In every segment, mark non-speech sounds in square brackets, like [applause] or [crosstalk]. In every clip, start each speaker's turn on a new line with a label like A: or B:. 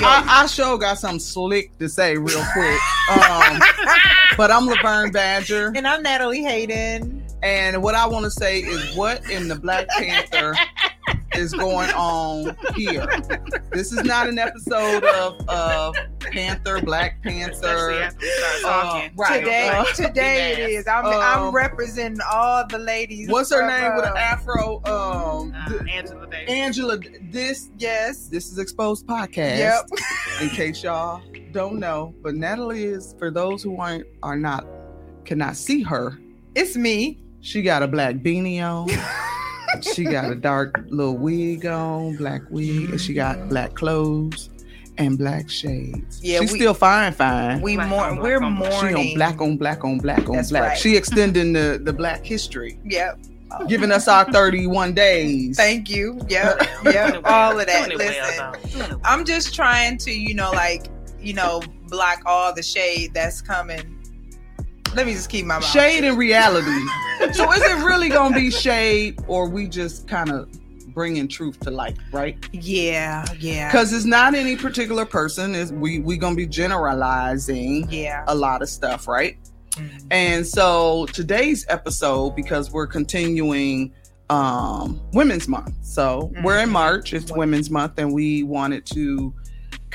A: I I sure got something slick to say real quick. Um, [laughs] but I'm Laverne Badger.
B: And I'm Natalie Hayden.
A: And what I want to say is what in the Black Panther is going on here. This is not an episode of, of Panther, Black Panther.
B: Uh, right. Today, uh, today it is. [laughs] I'm, um, I'm representing all the ladies.
A: What's her name with an afro? Um,
C: uh, Angela Davis.
A: Angela. This,
B: yes.
A: This is Exposed Podcast.
B: Yep. [laughs]
A: in case y'all don't know, but Natalie is for those who aren't are not cannot see her.
B: It's me.
A: She got a black beanie on. [laughs] she got a dark little wig on, black wig, and she got black clothes and black shades. Yeah, she's we, still fine, fine.
B: We more, we're mourning.
A: She on black on black on black on
B: That's
A: black.
B: Right.
A: She extending the the black history.
B: Yep.
A: Giving us our 31 days.
B: Thank you. Yep. Yep. [laughs] All of that. Listen, I'm just trying to, you know, like, you know, block all the shade that's coming let me just keep my mouth
A: shade in reality. [laughs] so is it really gonna be shade, or we just kind of bringing truth to light, right?
B: Yeah, yeah.
A: Because it's not any particular person. Is we we gonna be generalizing?
B: Yeah,
A: a lot of stuff, right? Mm-hmm. And so today's episode, because we're continuing um Women's Month, so mm-hmm. we're in March. It's Women's Month, and we wanted to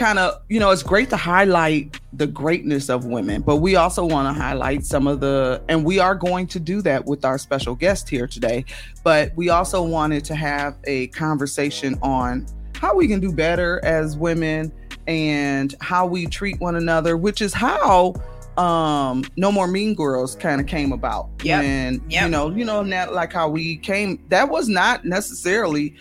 A: kind of, you know, it's great to highlight the greatness of women, but we also want to highlight some of the, and we are going to do that with our special guest here today. But we also wanted to have a conversation on how we can do better as women and how we treat one another, which is how um no more mean girls kind of came about
B: yeah
A: and yep. you know you know that like how we came that was not necessarily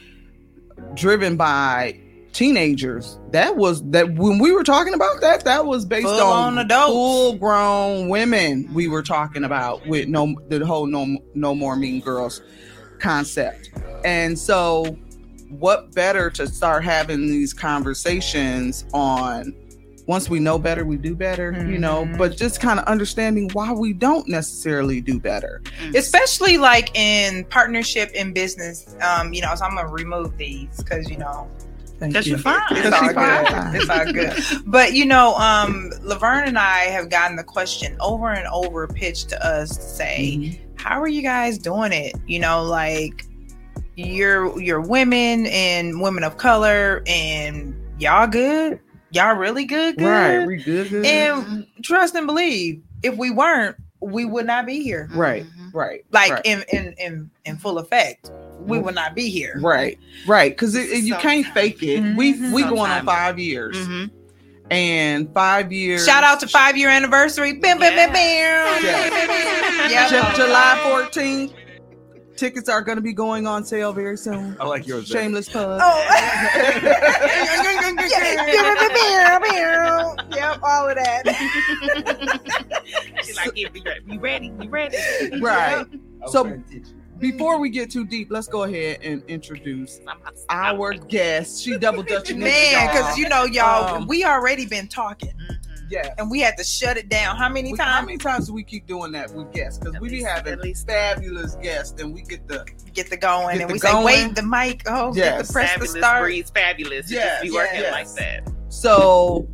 A: driven by teenagers. That was that when we were talking about that, that was based
B: full
A: on,
B: on adults.
A: full grown women. We were talking about with no the whole no no more mean girls concept. And so what better to start having these conversations on once we know better, we do better, mm-hmm. you know,
B: Mm-hmm.
A: but just kind of understanding why we don't necessarily do better.
B: especially like in partnership in business um you know so i'm gonna remove these because you know
A: Thank
C: Because
A: you.
C: fine.
B: it's all
A: she fine.
B: good. It's all good. But you know, um, Laverne and I have gotten the question over and over pitched to us to say,
A: Mhm.
B: "How are you guys doing it?" You know, like you're you're women and women of color, and y'all good. Y'all really good. Good.
A: Right, we good. good.
B: And trust and believe, if we weren't, we would not be here.
A: right, right,
B: Like
A: right.
B: in, in in in full effect, we would not be here.
A: Right, right. Because you can't fake it. We
B: Mhm.
A: we going on five years,
C: Mhm.
A: And five years.
B: Shout out to five year anniversary. Bam, bam, bam, bam.
A: Ju- July 14th. Tickets are going to be going on sale very soon.
C: I like yours. better.
A: Shameless pub. [laughs]
B: Yep, all of that. [laughs]
D: She's like, yeah, be ready, be ready.
A: Right.
C: I
A: So-
C: paying attention.
A: Before we get too deep, let's go ahead and introduce our guest. She double dutching
B: Man, because you know, y'all,
A: Um,
B: we already been talking
A: yeah.
B: and we had to shut it down. How many
A: We- how
B: times?
A: many times do we keep doing that with guests? Because
D: At
A: we be having
D: at least-
A: fabulous guests, and we get the
B: Get the going,
A: Get
B: and
A: the
B: we say, wait, the mic. Oh, get the press
D: fabulous
B: to start.
D: breeds fabulous. It
A: Yes,
D: just be working
A: yes.
D: like that.
A: So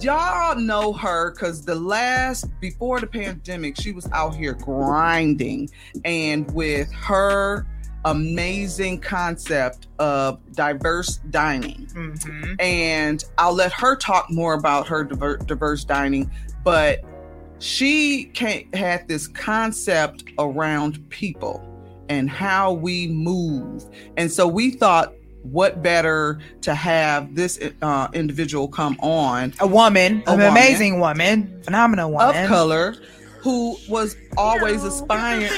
A: y'all know her because the last before the pandemic, she was out here grinding, and with her amazing concept of diverse dining.
B: Mhm.
A: And I'll let her talk more about her diver- diverse dining, but she had this concept around people and how we move. And so we thought, what better to have this uh, individual come on?
B: A woman,
A: A
B: an
A: woman.
B: amazing woman, phenomenal woman.
A: of color who was always aspiring.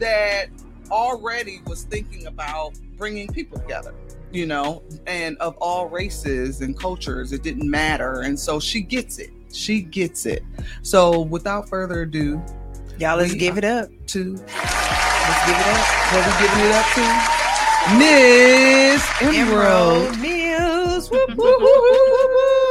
A: That already was thinking about bringing people together you know and of all races and cultures it didn't matter and so she gets it she gets it. So without further ado
B: Y'all, let's give it up.
A: to let's give it up. What we giving it up to? Miss emerald,
B: Emerald. Mills. Whoop, whoop, whoop,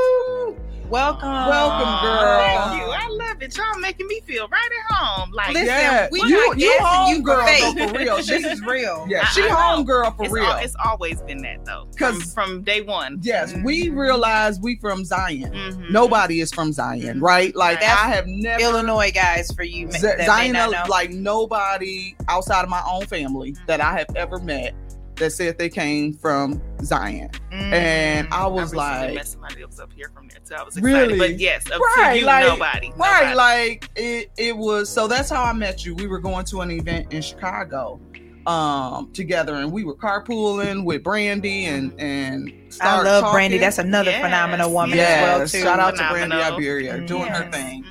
B: Welcome.
A: Welcome, girl.
D: Thank you. I love it. Y'all making me feel right at home. Like,
B: Listen,
A: Yeah,
B: we
A: you- you
B: gassing
A: home
B: you
A: girl,
B: for
A: though, for real.
B: this is real. [laughs]
A: yeah
D: I-
A: she
D: I know.
A: home girl for
D: it's,
A: real
D: al- it's always been that though.
A: Because
D: from day one.
A: Yes,
B: Mm-hmm.
A: we realize we from Zion.
D: Mhm.
A: Nobody is from Zion, right? Like
B: That's
A: I have never
B: Illinois guys for you
A: Z- Zion, like nobody outside of my own family that I have ever met that said they came from Zion,
B: Mm.
A: and I
D: I
A: was
D: recently
A: like,
D: met somebody that was up here from there too. I was excited,
A: Really?
D: but yes, up
A: Right,
D: you,
A: like-
D: nobody,
A: right,
D: nobody.
A: like it. It was so that's how I met you. We were going to an event in Chicago, um, together, and we were carpooling with Brandy and and.
B: I
A: start
B: love Brandy. That's another
D: Yes,
B: phenomenal woman
A: yes,
B: as well too.
A: shout out to Brandy
D: Phenomenal.
A: Iberia doing her thing.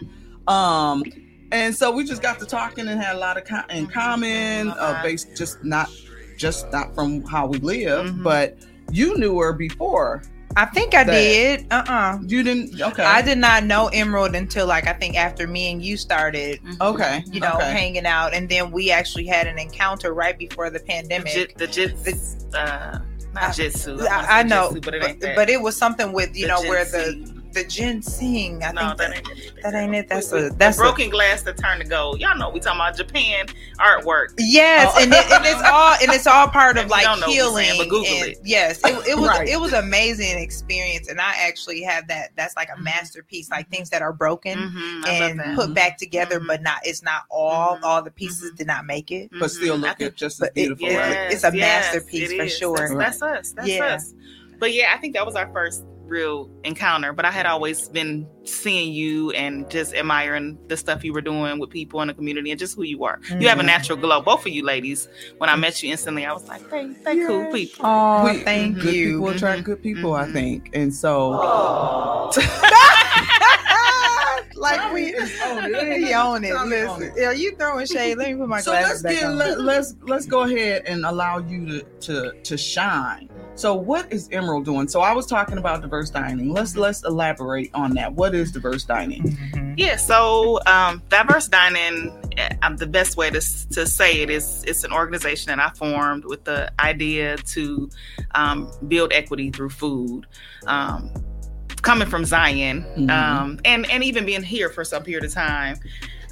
A: Um, and so we just got to talking and had a lot of co- in common, uh, based just not just not from how we live,
D: Mhm.
A: but you knew her before.
B: I think I
A: That-
B: did. Uh uh
A: You didn't. Okay.
B: I did not know Emerald until like I think after me and you started,
A: Okay.
B: you know,
A: okay.
B: hanging out, and then we actually had an encounter right before the
D: the
B: pandemic.
D: jit, the jits, uh, not jitsu. wanna
B: I, I know,
D: jitsu, but it ain't
B: but,
D: that.
B: but it was something with you
D: The
B: know where the
D: ginseng.
B: The ginseng. I
D: no,
B: think
D: that
B: that,
D: ain't it.
B: that ain't it. That's
D: We- we-
B: a that's
D: the
B: a,
D: broken glass that turned to gold. Y'all know we talking about Japan artwork.
B: Yes,
A: Oh.
B: and, it, and it's all and it's all part of [laughs] like
D: don't know what
B: healing.
D: saying, but Google
B: and
D: it.
B: Yes, it, it was
A: Right.
B: it was amazing experience, and I actually have that. That's like a masterpiece, like things that are broken
D: Mhm,
B: and put back together,
D: Mhm.
B: but not. It's not all.
D: Mhm.
B: All the pieces did not make it.
A: but still
D: Mhm.
A: Look
D: think-
A: at just as
B: but it-
A: beautiful. right?
B: it's a masterpiece
D: it
B: for
D: is.
B: sure.
D: That's, that's us. That's
B: Yeah.
D: us. But yeah, I think that was our first real encounter. But I had always been seeing you and just admiring the stuff you were doing with people in the community and just who you are. You have a
B: Mhm.
D: natural glow, both of you ladies. When I met you instantly, I was like, they, they cool people.
B: Oh,
A: We-
B: thank
A: good
B: you.
A: people attract good people, I
D: Mhm.
A: think, and so [laughs] [laughs]
B: like we he own it. Listen, are you throwing shade? Let me put my
A: so let's
B: back
A: get
B: on.
A: let, let's let's go ahead and allow you to to to shine. So what is Emerald doing? So I was talking about diverse dining. Let's let's elaborate on that. What is diverse dining?
B: Mhm.
D: Yeah, so um, diverse dining. eh, Um, the best way to to say it is it's an organization that I formed with the idea to um, build equity through food. Um, coming from Zion,
A: Mhm.
D: um, and and even being here for some period of time,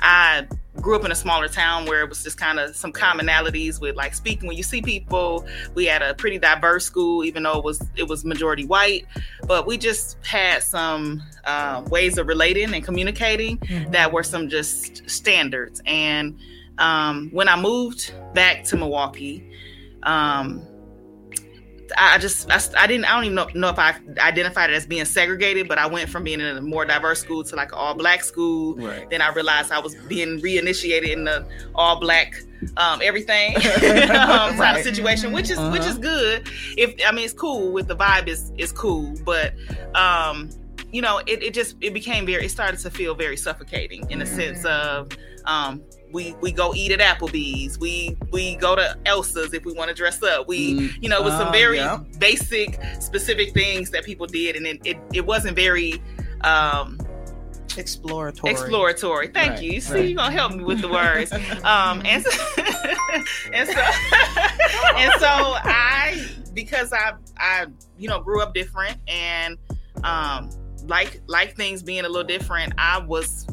D: I grew up in a smaller town where it was just kind of some commonalities with like speaking when you see people we had a pretty diverse school even though it was it was majority white but we just had some uh, ways of relating and communicating
B: Mhm.
D: that were some just standards and um, when i moved back to milwaukee um, I just I, I, didn't I don't even know, know, if I identified it as being segregated, but I went from being in a more diverse school to like an all black school. Right. Then I realized I was being reinitiated in the all black um, everything [laughs] um, [laughs] right. kind of situation, which is uh-huh. which is good. If I mean it's cool with the vibe is is cool, but um, you know it, it just it became very it started to feel very suffocating in a mm. sense of um, we we go eat at Applebee's. We we go to Elsa's if we want to dress up. We mm. you know with some uh, very yeah. basic specific things that people did, and it it, it wasn't very um,
B: exploratory.
D: Exploratory. Thank right, you. You see, right. you're gonna help me with the words. [laughs] um, and so, [laughs] and so, [laughs] and so I because I I you know grew up different and um like like things being a little different. I was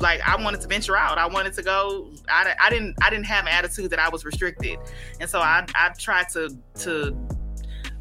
D: like I wanted to venture out. I wanted to go. I, I didn't I didn't have an attitude that I was restricted, and so I I tried to to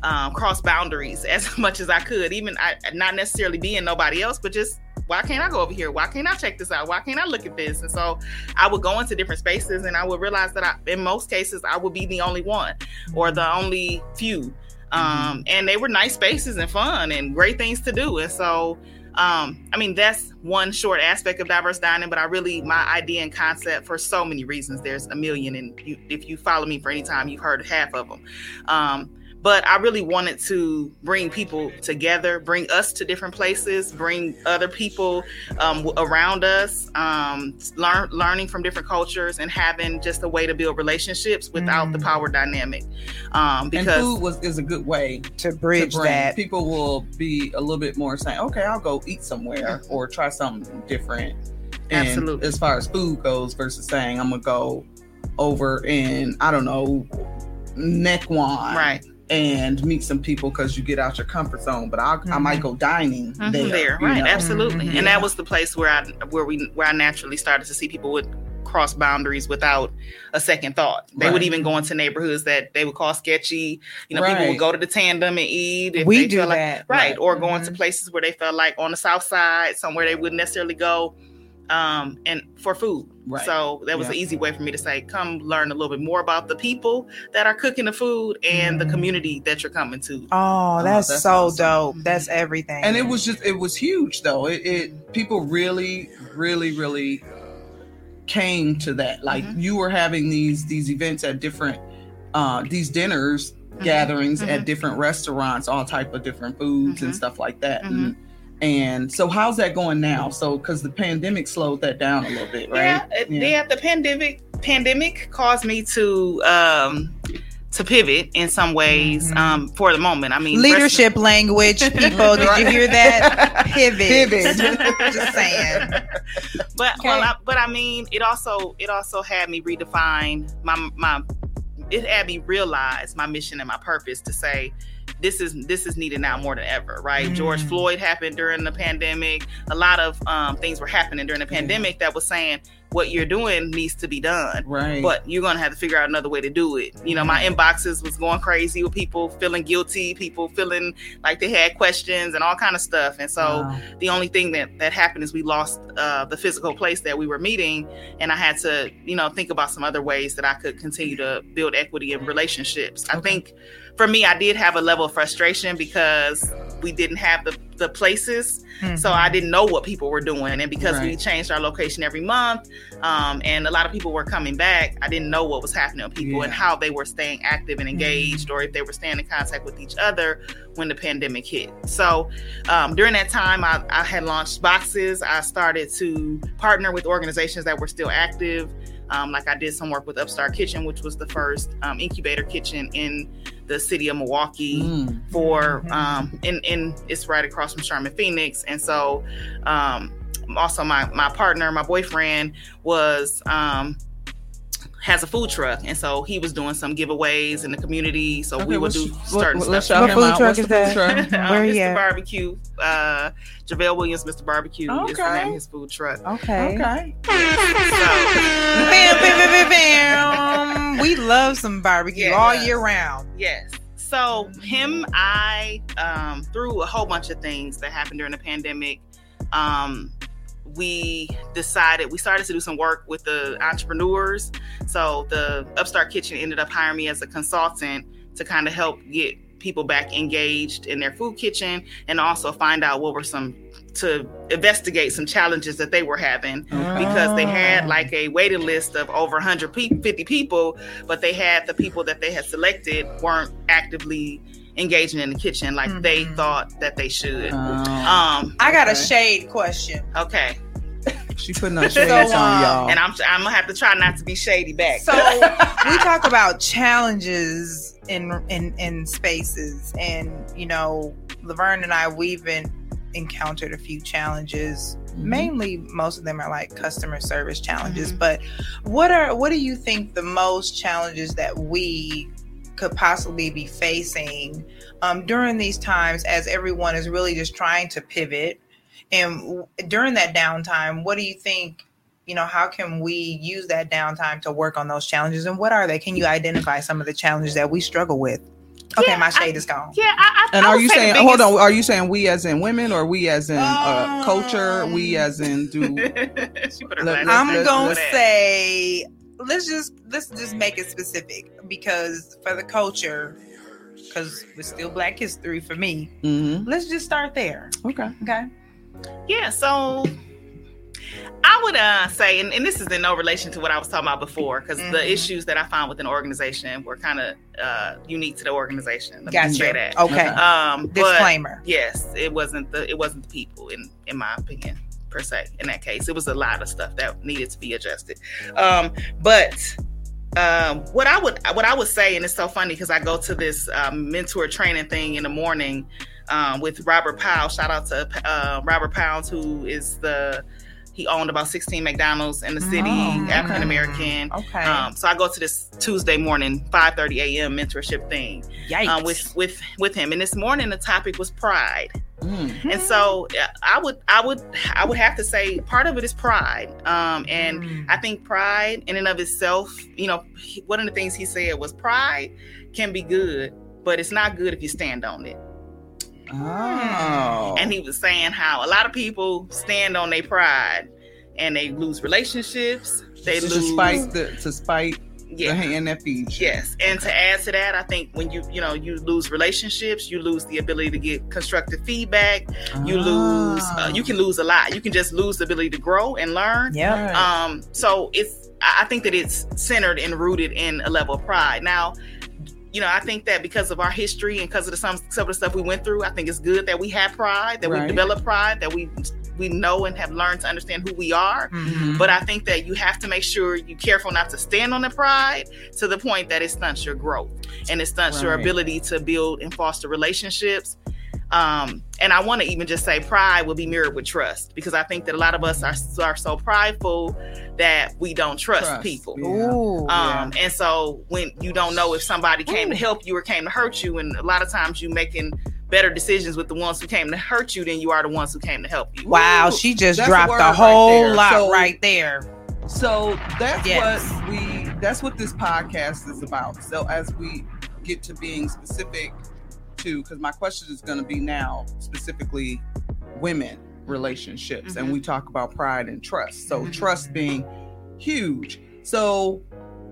D: um, cross boundaries [laughs] as much as I could. Even I not necessarily being nobody else, but just why can't I go over here? Why can't I check this out? Why can't I look at this? And so I would go into different spaces, and I would realize that I, in most cases I would be the only one or the only few. Um, and they were nice spaces and fun and great things to do. And so um, I mean, that's one short aspect of diverse dining, but I really, my idea and concept for so many reasons, there's a million. And you, if you follow me for any time, you've heard half of them. Um, but I really wanted to bring people together, bring us to different places, bring other people um, around us, um, learn learning from different cultures, and having just a way to build relationships without mm. the power dynamic.
A: Um, because and food was is a good way
B: to bridge to that.
A: People will be a little bit more saying, "Okay, I'll go eat somewhere mm-hmm. or try something different." And
D: Absolutely.
A: As far as food goes, versus saying, "I'm gonna go over in I don't know." Mequon,
D: right?
A: And meet some people because you get out your comfort zone. But I, mm-hmm. I might go dining mm-hmm. there.
D: there right, know? absolutely. Mm-hmm. And that was the place where I where we where I naturally started to see people would cross boundaries without a second thought. They right. would even go into neighborhoods that they would call sketchy. You know, right. people would go to the tandem and eat.
B: we do
D: that,
B: like,
D: right. right. Or go into mm-hmm. places where they felt like on the south side, somewhere they wouldn't necessarily go um, and for food. Right. So that was yeah. an easy way for me to say, come learn a little bit more about the people that are cooking the food and mm. the community that you're coming to.
B: Oh, that's, oh, that's so awesome. dope. That's everything.
A: And it was just, it was huge though. It, it people really, really, really came to that. Like mm-hmm. you were having these these events at different uh these dinners mm-hmm. gatherings mm-hmm. at different restaurants, all type of different foods and mm-hmm. stuff like that. Mm-hmm. And and so, how's that going now? So, because the pandemic slowed that down a little bit, right?
D: Yeah, yeah. yeah the pandemic pandemic caused me to um, to pivot in some ways mm-hmm. um, for the moment. I mean,
B: leadership language, people. Did you hear that? [laughs] Pivot. Pivot. [laughs] Just saying.
D: But okay. well, I, but I mean, it also it also had me redefine my my. It had me realize my mission and my purpose to say this is this is needed now more than ever, right? Mm. George Floyd happened during the pandemic. A lot of um, things were happening during the pandemic that was saying what you're doing needs to be done.
A: Right.
D: But you're gonna have to figure out another way to do it. You know, my inboxes was going crazy with people feeling guilty, people feeling like they had questions and all kind of stuff. And so wow. the only thing that that happened is we lost uh, the physical place that we were meeting, and I had to, you know, think about some other ways that I could continue to build equity in relationships. Okay. I think for me, I did have a level of frustration because we didn't have the, the places. Mm-hmm. So I didn't know what people were doing. And because right. we changed our location every month, um, and a lot of people were coming back, I didn't know what was happening with people yeah. and how they were staying active and engaged, mm-hmm. or if they were staying in contact with each other when the pandemic hit. So um, during that time, I, I had launched boxes. I started to partner with organizations that were still active. Um, like I did some work with Upstart Kitchen, which was the first um, incubator kitchen in the city of Milwaukee mm. for um, in in it's right across from Sherman Phoenix, and so um, also my my partner, my boyfriend was um, has a food truck, and so he was doing some giveaways in the community. So okay, we would do certain what,
B: stuff. What food truck is [laughs] that? Where
D: Mr. At? Barbecue, uh, JaVale Williams, Mr. Barbecue okay. is the name of his food truck.
B: Okay,
A: okay.
B: So, bam, bam, bam, bam, We love some barbecue yes. all year round.
D: Yes. So him, I um, through a whole bunch of things that happened during the pandemic. Um, we decided we started to do some work with the entrepreneurs. So the Upstart Kitchen ended up hiring me as a consultant to kind of help get people back engaged in their food kitchen and also find out what were some to investigate some challenges that they were having. Because they oh. had like a waiting list of over 150 people but they had the people that they had selected weren't actively engaging in the kitchen like they thought that they should um
B: I got a shade question.
D: okay
A: She putting [laughs] on shades
B: So,
A: on
B: um,
A: y'all.
D: and i'm i'm gonna have to try not to be shady back
B: So [laughs] we talk about challenges in in in spaces, and you know, Laverne and I we've been encountered a few challenges. Mainly, most of them are like customer service challenges. But what are what do you think the most challenges that we could possibly be facing um, during these times as everyone is really just trying to pivot? And w- during that downtime, what do you think you know how can we use that downtime to work on those challenges and what are they can you identify some of the challenges that we struggle with okay
D: Yeah,
B: my
D: I-
B: shade is gone
D: yeah I, I,
A: and
D: I
A: are you
D: say the
A: saying hold on? Are you saying we as in women or we as in uh, culture? We
B: Um,
A: as in do? [laughs]
D: She put her
A: Let- let's-
B: i'm
A: let's-
B: gonna
D: let's-
B: say let's just let's just make it specific because for the culture because it's still black history for me
A: Mhm.
B: let's just start there
A: Okay.
B: okay
D: Yeah, so I would uh, say, and, and this is in no relation to what I was talking about before, because the
B: Mhm.
D: issues that I found with an organization were kind of uh, unique to the organization. Let me say
B: gotcha
D: that.
B: okay
D: Um, but
B: disclaimer
D: yes, it wasn't the it wasn't the people in in my opinion per se. In that case, it was a lot of stuff that needed to be adjusted. Um, but um, what I would what I would say, and it's so funny because I go to this um, mentor training thing in the morning um, with Robert Powell. Shout out to uh, Robert Pounds, who is the he owned about 16 McDonald's in the city,
B: Oh.
D: African American.
B: okay
D: Um, so I go to this Tuesday morning, 5:30 a.m. mentorship thing uh, with with with him. And this morning the topic was pride.
A: Mm.
D: And so I would I would I would have to say part of it is pride. Um, and
B: Mm.
D: I think pride in and of itself, you know, one of the things he said was pride can be good, but it's not good if you stand on it.
A: Oh.
D: And he was saying how a lot of people stand on their pride and they lose relationships. They
A: to
D: lose
A: spite the to spite
D: yeah.
A: the hand that feeds.
D: Yes, and to add to that, I think when you you know you lose relationships, you lose the ability to get constructive feedback. You lose, uh, you can lose a lot. You can just lose the ability to grow and learn.
B: yep
A: Right.
D: Um, so it's I I think that it's centered and rooted in a level of pride. Now, you know, I think that because of our history and because of the some some of the stuff we went through, I think it's good that we have pride, that
A: Right.
D: we develop pride, that we we know and have learned to understand who we are.
B: Mhm.
D: But I think that you have to make sure you're careful not to stand on the pride to the point that it stunts your growth and it stunts your ability to build and foster relationships. Um, and I want to even just say pride will be mirrored with trust because I think that a lot of us are, are so prideful that we don't trust,
A: Trust,
D: people.
A: yeah.
B: Ooh.
D: Um, and so when you don't know if somebody came to help you or came to hurt you, and a lot of times you making better decisions with the ones who came to hurt you than you are the ones who came to help you.
B: Wow,
A: Ooh,
B: she just
A: that's
B: dropped
A: word
B: a whole
A: there.
B: lot
A: So-
B: right there.
A: So that's
B: Yes.
A: what we that's what this podcast is about. So as we get to being specific to because my question is going to be now specifically women relationships and we mm-hmm. talk about pride and trust. So mm-hmm. trust being huge. So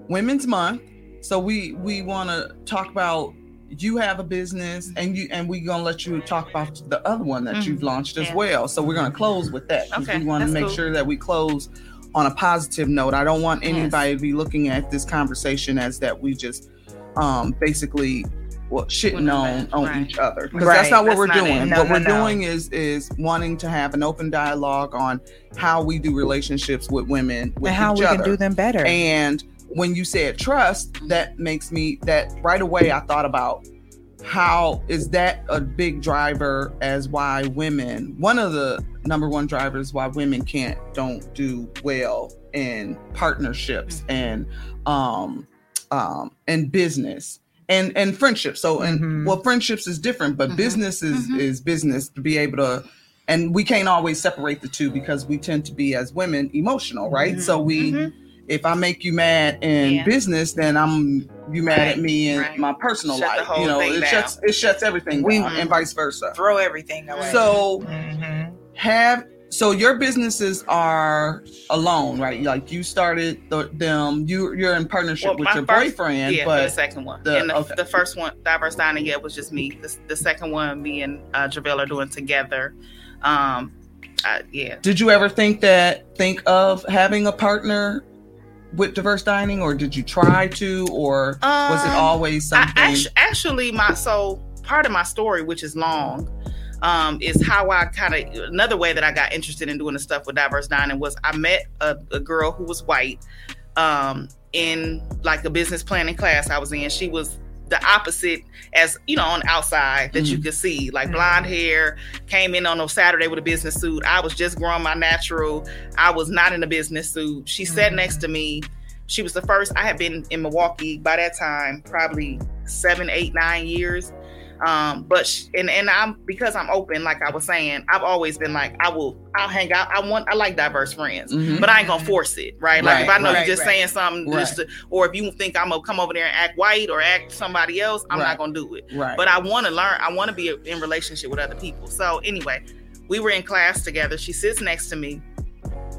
A: women's month. So we we want to talk about you have a business and you and we're gonna let you talk about the other one that you've mm. launched as
D: Yeah.
A: well. So we're gonna close with that.
D: Okay,
A: we want to make
D: cool.
A: sure that we close on a positive note. I don't want anybody to be looking at this conversation as that we just um basically well shitting on on
D: right.
A: each other because
B: Right,
A: that's not what
D: that's
A: we're
D: not
A: doing.
B: No,
A: what
B: no,
A: we're
B: no.
A: doing is is wanting to have an open dialogue on how we do relationships with women with
B: and how
A: each
B: we
A: other.
B: can do them better.
A: And when you said trust, that makes me that right away I thought about how is that a big driver as why women one of the number one drivers why women can't don't do well in partnerships and um um and business and and friendships so and
B: Mhm.
A: well friendships is different but
D: Mhm.
A: business is
D: Mhm.
A: is business to be able to and we can't always separate the two because we tend to be as women emotional right so we
D: Mhm.
A: if I make you mad in
D: Yeah.
A: business, then I'm you mad
D: Right,
A: at me in
D: right.
A: my personal
D: Shut the
A: life.
D: whole
A: You know,
D: thing
A: it
D: down.
A: shuts it shuts everything
B: We-
A: down, and vice versa.
B: Throw everything away.
A: So
B: Mhm.
A: have so your businesses are alone, right? Like you started the, them. You you're in partnership
D: Well,
A: with your
D: first-
A: boyfriend,
D: yeah,
A: but
D: the second one.
A: the-
D: and the,
A: okay.
D: the first one, Diverse Dining, yeah, was just me. The, the second one, me and uh, Javelle are doing together. Um, I, yeah.
A: did you ever think that think of having a partner with diverse dining, or did you try to, or was it
D: Um,
A: always something?
D: actu- actually, my so part of my story, which is long, um, is how I kind of another way that I got interested in doing the stuff with diverse dining was I met a, a girl who was white um, in like a business planning class I was in. She was the opposite as you know on the outside that you
A: Mhm.
D: could see like blonde hair came in on a saturday with a business suit. I was just growing my natural. I was not in a business suit. She sat next to me. She was the first i had been in milwaukee by that time probably seven eight nine years um but sh- and and i'm because i'm open like i was saying i've always been like i will i'll hang out i want i like diverse friends
A: Mhm.
D: but i ain't gonna force it right like if i know
B: right,
D: you're just
B: right.
D: saying something just to, or if you think i'm gonna come over there and act white or act somebody else i'm
A: Right.
D: not gonna do it
A: right.
D: but I want to learn. I want to be in relationship with other people. So anyway, we were in class together. She sits next to me.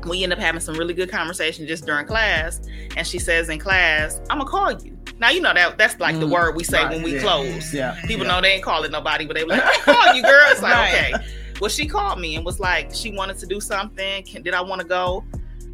D: We end up having some really good conversation just during class, and she says in class, "I'm gonna call you." Now you know that that's like the
A: Mm,
D: word we say
A: right,
D: when we
A: yeah.
D: close.
A: yeah,
D: People
A: yeah.
D: know they ain't calling nobody, but they like, "I'm [laughs] calling you, girl." It's like
B: Right.
D: okay. Well, she called me and was like, she wanted to do something. Can, did I want to go?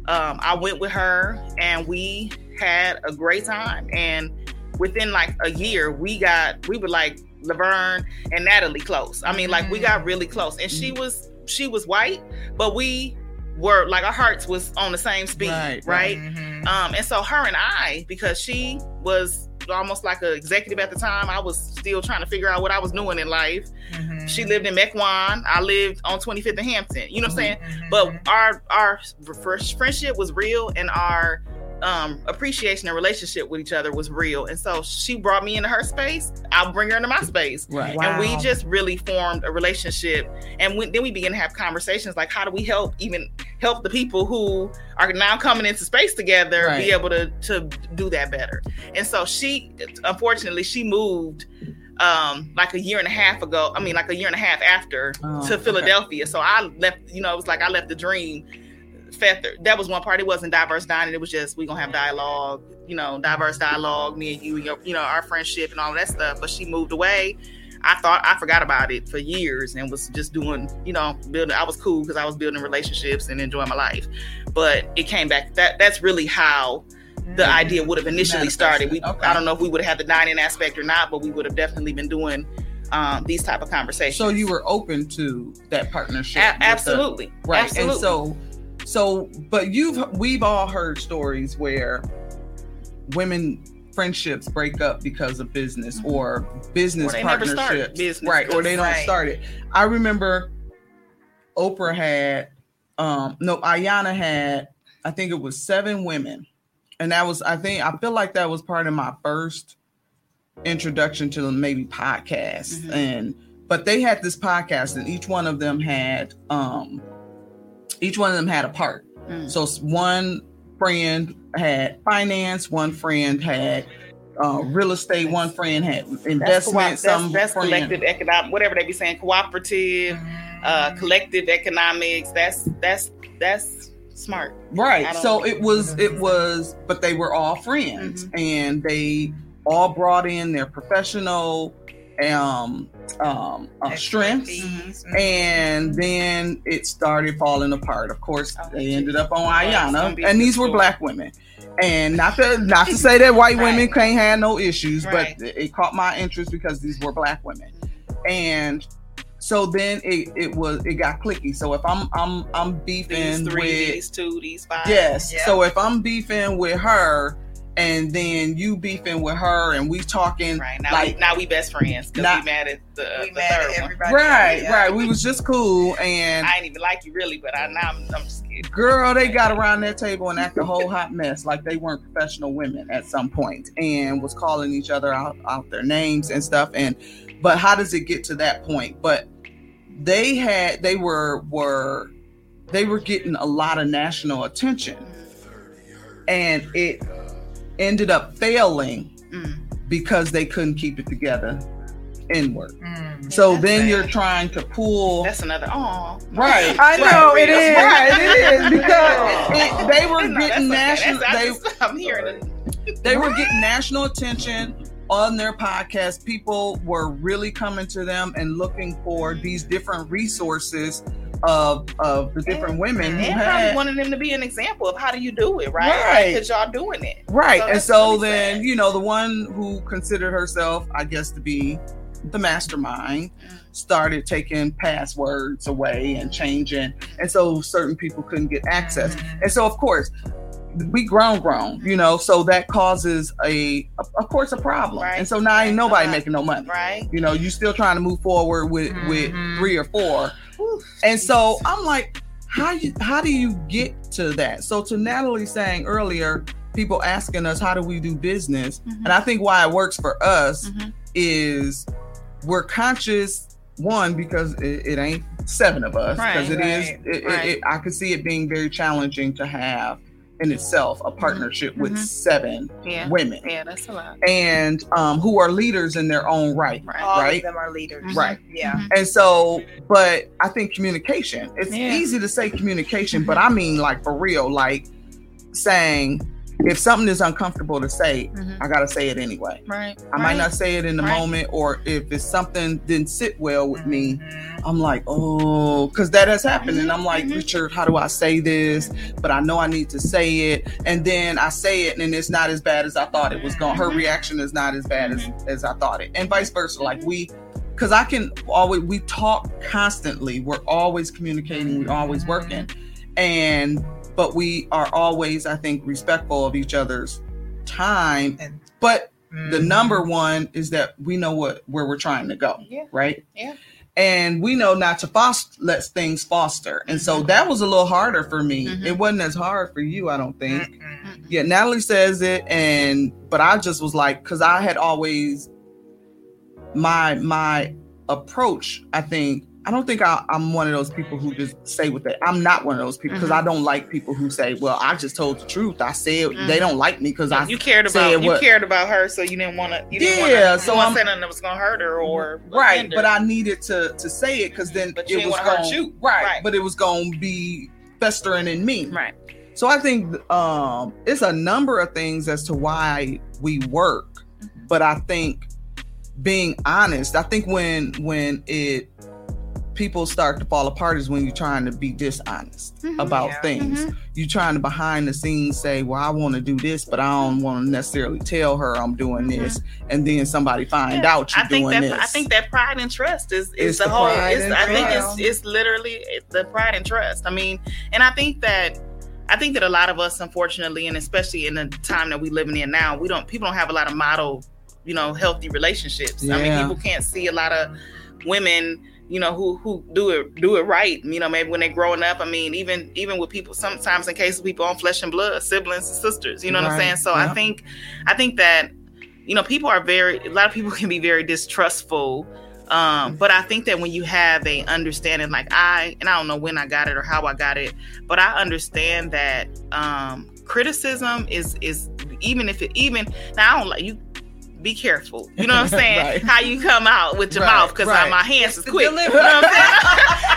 D: Um, I went with her, and we had a great time. And within like a year, we got we were like Laverne and Natalie close. I mean, like we got really close. And she was she was white, but we were like our hearts was on the same speed,
A: Right,
D: right?
B: Mhm.
D: Um, and so her and I, because she was almost like an executive at the time, I was still trying to figure out what I was doing in life.
B: Mhm.
D: She lived in Mequon. I lived on 25th and Hampton. You know what I'm saying?
B: Mhm.
D: But our our fr- friendship was real, and our um, appreciation and relationship with each other was real. And so she brought me into her space. I'll bring her into my space.
A: right.
D: And we just really formed a relationship. And we, then we began to have conversations like, how do we help even help the people who are now coming into space together
A: Right.
D: be able to to do that better? And so she, unfortunately, she moved um like a year and a half ago. I mean, like a year and a half after
A: Oh,
D: to
A: okay.
D: Philadelphia. So I left. You know, it was like I left the dream. That was one part. It wasn't diverse dining. It was just we gonna have dialogue. You know, diverse dialogue. Me and you, and your, you know, our friendship and all that stuff. But she moved away. I thought I forgot about it for years and was just doing, you know, building. I was cool because I was building relationships and enjoying my life. But it came back. That that's really how the idea would have initially started. We
A: Okay.
D: I don't know if we would have had the dining aspect or not, but we would have definitely been doing um, these type of conversations.
A: So you were open to that partnership,
D: A-
A: with the-
D: absolutely,
A: right?
D: Absolutely.
A: And so, so, but you've we've all heard stories where women friendships break up because of business or business
D: Mm-hmm. Or they never
A: partnership,
D: started business
A: right? Or they don't
B: Right.
A: start it. I remember Oprah had, um, no, Iyanla had, I think it was seven women, and that was, I think, I feel like that was part of my first introduction to maybe podcasts
D: Mhm.
A: and but they had this podcast and each one of them had um each one of them had a part
D: Mm.
A: so one friend had finance one friend had uh, real estate one friend had
D: that's,
A: investment
D: co-
A: some
D: that's, that's
A: friend-
D: collective economic, whatever they be saying, cooperative, uh, collective economics. That's that's that's smart.
A: Right so it was it was but they were all friends
D: Mm-hmm.
A: and they all brought in their professional um um uh, strengths
B: Expertise.
A: and then it started falling apart. Of course,
D: Oh,
A: they ended up on
D: Iyanla,
A: and these were black women. And not to not to say that white women
D: Right.
A: can't have no issues,
D: Right.
A: but it, caught my interest because these were black women. And so then it, it was it got clicky. So if I'm I'm I'm beefing
D: These three,
A: with
D: these two, these five.
A: Yes.
B: Yeah.
A: So if I'm beefing with her and then you beefing with her and we talking
D: Right now,
A: like
D: we, now we best friends because
A: Not-
D: we mad at the,
B: We
D: the
B: mad
D: third
B: at
D: one.
A: right,
B: Yeah.
A: right. We was just cool [laughs] and
D: I ain't even like you really, but I now I'm, I'm just kidding.
A: girl, they got around that table and act a whole hot mess like they weren't professional women at some point and was calling each other out, out their names and stuff. And but how does it get to that point? But they had they were were they were getting a lot of national attention and it ended up failing
D: Mm.
A: because they couldn't keep it together inward.
B: Mm.
A: So then
D: sad.
A: you're trying to pull
D: That's another. Oh,
A: right. [laughs]
B: I know
A: right,
B: it is.
A: Right, it is because [laughs] it, they were
D: No,
A: getting national.
D: I
A: They
D: just- I'm hearing it. [laughs]
A: they were getting national attention on their podcast. People were really coming to them and looking for these different resources of of the different women who
D: And probably
A: had
D: wanted them to be an example of how do you do it, right?
A: Right.
D: Because y'all doing it.
A: right.
D: So
A: and so
D: really
A: then
D: sad.
A: you know the one who considered herself, I guess, to be the mastermind mm. started taking passwords away and changing and so certain people couldn't get access mm-hmm. and so of course we grown grown you know so that causes a of course a problem
D: Right.
A: and so now ain't nobody
D: Uh-huh.
A: making no money
D: Right.
A: you know you still trying to move forward with with
B: Mhm.
A: three or four and so i'm like how you how do you get to that so to natalie saying earlier people asking us how do we do business
D: Mhm.
A: and i think why it works for us
D: Mhm.
A: is we're conscious one because it, it ain't seven of us because
D: Right,
A: it is
B: right,
A: it, it- it- i could see it being very challenging to have in itself a partnership with
D: Mhm.
A: seven
D: Yeah.
A: women
D: Yeah, that's a lot.
A: and um, who are leaders in their own right
D: Right.
B: All
A: Right.
B: of them are leaders.
A: Right.
B: Yeah.
D: Mhm.
A: and so but i think communication it's
D: Yeah.
A: easy to say communication but i mean like for real like saying if something is uncomfortable to say
D: Mhm.
A: i gotta say it anyway
D: Right.
A: I might not say it in the
D: Right.
A: moment, or if it's something didn't sit well with me,
B: Mhm.
A: I'm like, oh, because that has happened. And I'm like,
D: Mhm.
A: Richard, how do I say this? But I know I need to say it. And then I say it, and it's not as bad as I thought it was going. Her reaction is not as bad as, as I thought it, and vice versa. Like we, because I can always, we talk constantly. We're always communicating. We're always working, and but we are always, I think, respectful of each other's time.
B: And-
A: But the
B: Mhm.
A: number one is that we know what where we're trying to go
D: Yeah.
A: right
D: Yeah.
A: and we know not to foster let things foster and so that was a little harder for me
D: Mhm.
A: it wasn't as hard for you i don't think
B: Mm-mm.
A: yeah natalie says it and but i just was like because i had always my my approach i think i don't think I, i'm one of those people who just say what they i'm not one of those people because
D: Mhm.
A: i don't like people who say well i just told the truth i said
D: Mhm.
A: they don't like me because i
D: you cared
A: said
D: about you cared about her, so you didn't want to. You didn't
A: Yeah,
D: wanna,
A: so I'm-
D: saying say nothing that was gonna hurt her or
A: right
D: her.
A: but i needed to to say it because then it was
D: hurt you.
A: right,
D: Right.
A: but it was going to be festering in me
D: right.
A: so i think um it's a number of things as to why we work
D: Mm-hmm.
A: but i think being honest i think when when it people start to fall apart is when you're trying to be dishonest
D: Mhm.
A: about
B: Yeah.
A: things
D: Mhm.
A: you're trying to behind the scenes say well i want to do this but i don't want to necessarily tell her i'm doing this and then somebody find
D: Mm-hmm. Yeah.
A: out you're
D: I think
A: doing
D: that
A: this
D: I think that pride and trust is is the,
A: the
D: whole. It's, I think it's it's literally the pride and trust. I mean, and I think that I think that a lot of us, unfortunately, and especially in the time that we're living in now, we don't people don't have a lot of model, you know, healthy relationships. I mean, people can't see a lot of women you know who who do it do it right you know maybe when they're growing up i mean even even with people sometimes in cases people on flesh and blood siblings and sisters you know what i'm saying? So i think i think that you know people are very a lot of people [laughs] can be very distrustful um but i think that when you have a understanding like i and i don't know when i got it or how i got it but i understand that um criticism is is even if it even now i don't like you be careful. You know what i'm saying? [laughs]
A: Right.
D: how you come out with your
A: Right,
D: mouth because uh,
A: right.
D: my hands is quick. You know what i'm saying? [laughs]